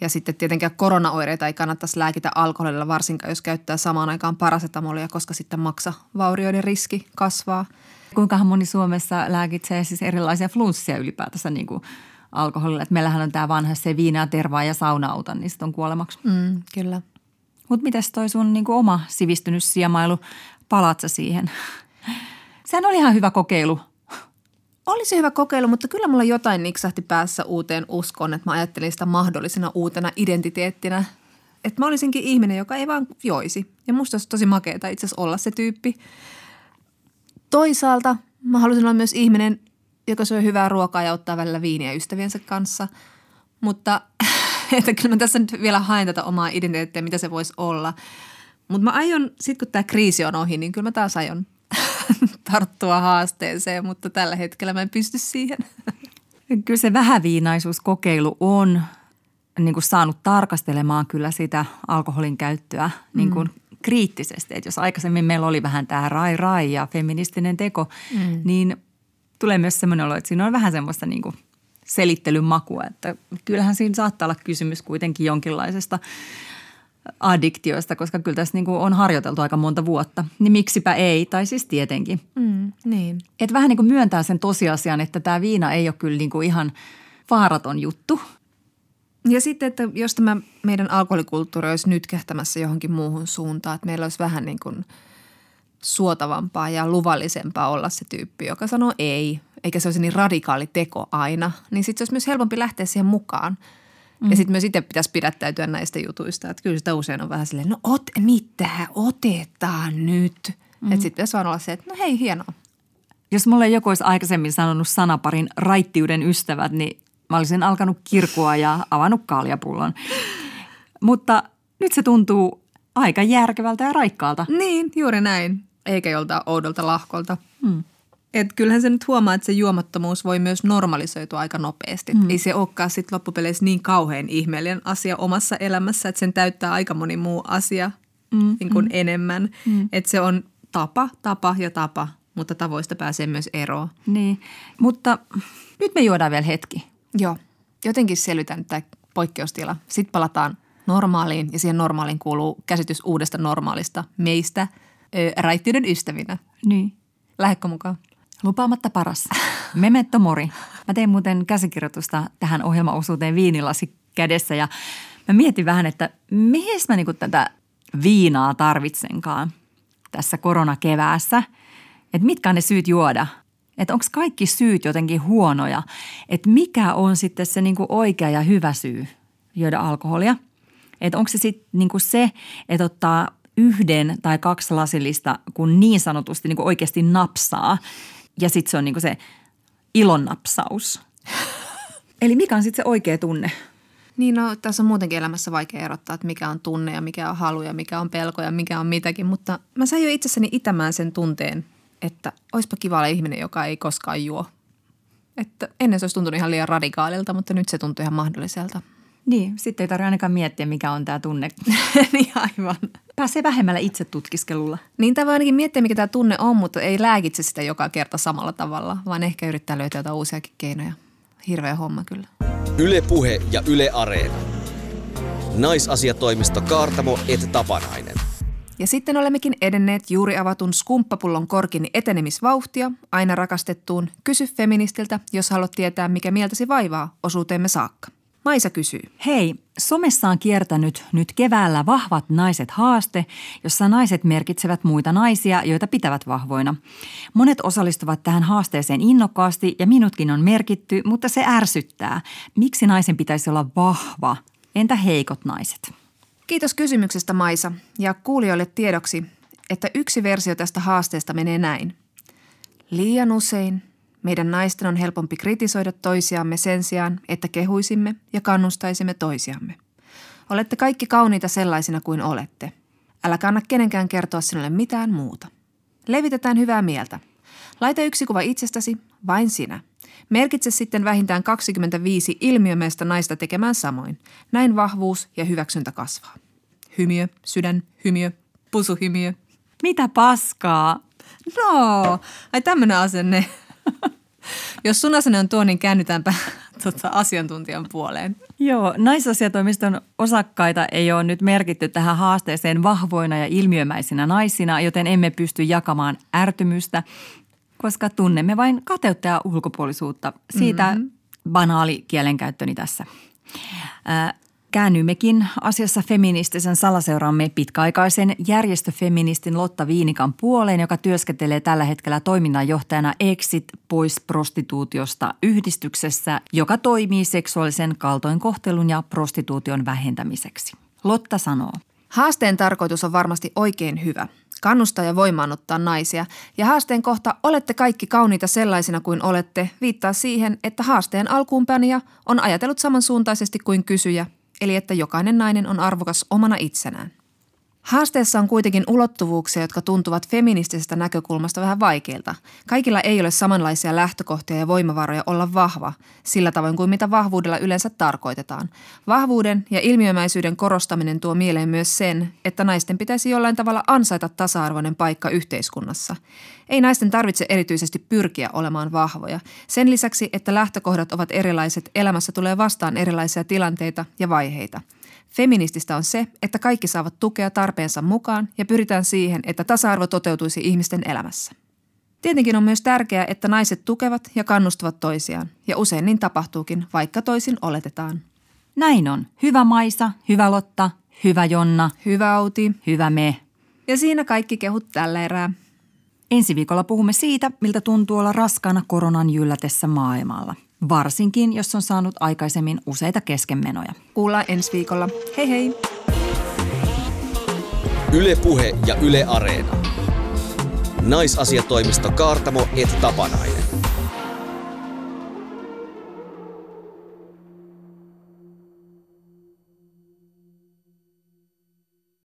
Ja sitten tietenkään koronaoireita ei kannattaisi lääkitä alkoholilla, varsinkaan jos käyttää samaan aikaan parasetamolia, koska sitten maksavaurioiden riski kasvaa. Kuinka moni Suomessa lääkitsee siis erilaisia flunssia ylipäätänsä niin kuin alkoholilla? Et meillähän on tämä vanha se viinaa, tervaa ja saunauta, niin sitten on kuolemaksi. Mm, kyllä. Mutta mitäs toi sun niin kuin oma sivistynyt siemailu? Palaat siihen? Sehän oli ihan hyvä kokeilu. Oli se hyvä kokeilu, mutta kyllä mulla jotain niksahti päässä uuteen uskoon, että mä ajattelin sitä mahdollisena uutena identiteettinä. Että mä olisinkin ihminen, joka ei vaan joisi. Ja musta olisi tosi makeeta itse asiassa olla se tyyppi. Toisaalta mä halusin olla myös ihminen, joka syö hyvää ruokaa ja ottaa välillä viiniä ystäviensä kanssa. Mutta [laughs] että kyllä mä tässä nyt vielä haen tätä omaa identiteettiä, mitä se voisi olla. Mutta mä aion, sit kun tämä kriisi on ohi, niin kyllä mä taas aion [laughs] tarttua haasteeseen, mutta tällä hetkellä mä en pysty siihen. [laughs] Kyllä se vähäviinaisuuskokeilu on niin kuin saanut tarkastelemaan kyllä sitä alkoholin käyttöä niin kuin mm. kriittisesti. Että jos aikaisemmin meillä oli vähän tämä rai rai ja feministinen teko, mm. niin tulee myös semmoinen olo, että siinä on vähän semmoista niin kuin – selittelyn makua. Että kyllähän siinä saattaa olla kysymys kuitenkin jonkinlaisesta addiktioista, koska kyllä tässä niin kuin on harjoiteltu aika monta vuotta. Niin miksipä ei, tai siis tietenkin. Mm, niin. Et vähän niin kuin myöntää sen tosiasian, että tämä viina ei ole kyllä niin kuin ihan vaaraton juttu. Ja sitten, että jos tämä meidän alkoholikulttuuri olisi nyt kehtämässä johonkin muuhun suuntaan, että meillä olisi vähän niin kuin suotavampaa ja luvallisempaa olla se tyyppi, joka sanoo ei eikä se olisi niin radikaali teko aina, niin sitten se olisi myös helpompi lähteä siihen mukaan. Mm. Ja sitten myös itse pitäisi pidättäytyä näistä jutuista. Että kyllä sitä usein on vähän silleen, no ot, mitä, otetaan nyt. Mm. Että sitten pitäisi vaan olla se, että no hei, hienoa. Jos mulle joku olisi aikaisemmin sanonut sanaparin raittiuden ystävät, niin mä olisin alkanut kirkua ja avannut kaljapullon. Mutta nyt se tuntuu aika järkevältä ja raikkaalta. Niin, juuri näin. Eikä jolta oudolta lahkolta. Mm. Et kyllähän se nyt huomaa, että se juomattomuus voi myös normalisoitua aika nopeasti. Mm. Ei se olekaan sitten loppupeleissä niin kauhean ihmeellinen asia omassa elämässä, että sen täyttää aika moni muu asia mm. niin kuin mm. enemmän. Mm. Että se on tapa, tapa ja tapa, mutta tavoista pääsee myös eroon. Niin, mutta nyt me juodaan vielä hetki. Joo, jotenkin selvitään tämä poikkeustila. Sitten palataan normaaliin ja siihen normaaliin kuuluu käsitys uudesta normaalista meistä ö, ystävinä. Niin. Lähdekö mukaan? Lupaamatta paras. Memento mori. Mä tein muuten käsikirjoitusta tähän ohjelmaosuuteen viinilasi kädessä ja mä mietin vähän, että mihin mä niinku tätä viinaa tarvitsenkaan tässä koronakeväässä. Että mitkä on ne syyt juoda. Että onko kaikki syyt jotenkin huonoja. Että mikä on sitten se niinku oikea ja hyvä syy juoda alkoholia. Että onko se sitten niinku se, että ottaa yhden tai kaksi lasillista, kun niin sanotusti niinku oikeasti napsaa – ja sitten se on niinku se ilonnapsaus. [laughs] Eli mikä on sitten se oikea tunne? Niin no, tässä on muutenkin elämässä vaikea erottaa, että mikä on tunne ja mikä on halu ja mikä on pelko ja mikä on mitäkin. Mutta mä sain jo itsessäni itämään sen tunteen, että oispa kiva olla ihminen, joka ei koskaan juo. Että ennen se olisi tuntunut ihan liian radikaalilta, mutta nyt se tuntuu ihan mahdolliselta. Niin, sitten ei tarvitse ainakaan miettiä, mikä on tämä tunne. [laughs] niin aivan. Pääsee vähemmällä itse tutkiskelulla. Niin tämä voi ainakin miettiä, mikä tämä tunne on, mutta ei lääkitse sitä joka kerta samalla tavalla, vaan ehkä yrittää löytää jotain uusiakin keinoja. Hirveä homma kyllä. Yle Puhe ja Yle Areena. Naisasiatoimisto Kaartamo et Tapanainen. Ja sitten olemmekin edenneet juuri avatun skumppapullon korkin etenemisvauhtia aina rakastettuun Kysy feministiltä, jos haluat tietää, mikä mieltäsi vaivaa osuuteemme saakka. Maisa kysyy. Hei, somessa on kiertänyt nyt keväällä Vahvat naiset haaste, jossa naiset merkitsevät muita naisia, joita pitävät vahvoina. Monet osallistuvat tähän haasteeseen innokkaasti ja minutkin on merkitty, mutta se ärsyttää. Miksi naisen pitäisi olla vahva? Entä heikot naiset? Kiitos kysymyksestä Maisa ja kuulijoille tiedoksi, että yksi versio tästä haasteesta menee näin. Liian usein meidän naisten on helpompi kritisoida toisiamme sen sijaan, että kehuisimme ja kannustaisimme toisiamme. Olette kaikki kauniita sellaisina kuin olette. Älä anna kenenkään kertoa sinulle mitään muuta. Levitetään hyvää mieltä. Laita yksi kuva itsestäsi, vain sinä. Merkitse sitten vähintään 25 ilmiömäistä naista tekemään samoin. Näin vahvuus ja hyväksyntä kasvaa. Hymiö, sydän, hymiö, pusuhymiö. Mitä paskaa? No, ai tämmönen asenne. Jos sun asenne on tuo, niin käännytäänpä tota, asiantuntijan puoleen. Joo, naisasiatoimiston osakkaita ei ole nyt merkitty tähän haasteeseen vahvoina ja ilmiömäisinä naisina, joten emme pysty jakamaan ärtymystä, koska tunnemme vain kateutta ja ulkopuolisuutta. Siitä mm-hmm. banaali kielenkäyttöni tässä. Äh, Käännymmekin asiassa feministisen salaseuraamme pitkäaikaisen järjestöfeministin Lotta Viinikan puoleen, joka työskentelee tällä hetkellä toiminnanjohtajana Exit pois prostituutiosta yhdistyksessä, joka toimii seksuaalisen kaltoinkohtelun ja prostituution vähentämiseksi. Lotta sanoo. Haasteen tarkoitus on varmasti oikein hyvä. Kannustaa ja voimaannuttaa naisia. Ja haasteen kohta olette kaikki kauniita sellaisina kuin olette viittaa siihen, että haasteen alkuunpanija on ajatellut samansuuntaisesti kuin kysyjä eli että jokainen nainen on arvokas omana itsenään. Haasteessa on kuitenkin ulottuvuuksia, jotka tuntuvat feministisestä näkökulmasta vähän vaikeilta. Kaikilla ei ole samanlaisia lähtökohtia ja voimavaroja olla vahva, sillä tavoin kuin mitä vahvuudella yleensä tarkoitetaan. Vahvuuden ja ilmiömäisyyden korostaminen tuo mieleen myös sen, että naisten pitäisi jollain tavalla ansaita tasa-arvoinen paikka yhteiskunnassa. Ei naisten tarvitse erityisesti pyrkiä olemaan vahvoja. Sen lisäksi, että lähtökohdat ovat erilaiset, elämässä tulee vastaan erilaisia tilanteita ja vaiheita – Feminististä on se, että kaikki saavat tukea tarpeensa mukaan ja pyritään siihen, että tasa-arvo toteutuisi ihmisten elämässä. Tietenkin on myös tärkeää, että naiset tukevat ja kannustavat toisiaan, ja usein niin tapahtuukin, vaikka toisin oletetaan. Näin on. Hyvä Maisa, hyvä Lotta, hyvä Jonna, hyvä Auti, hyvä me. Ja siinä kaikki kehut tällä erää. Ensi viikolla puhumme siitä, miltä tuntuu olla raskaana koronan jyllätessä maailmalla – varsinkin jos on saanut aikaisemmin useita keskenmenoja. Kuullaan ensi viikolla. Hei hei! Yle Puhe ja Yle Areena. Naisasiatoimisto Kaartamo et Tapanainen.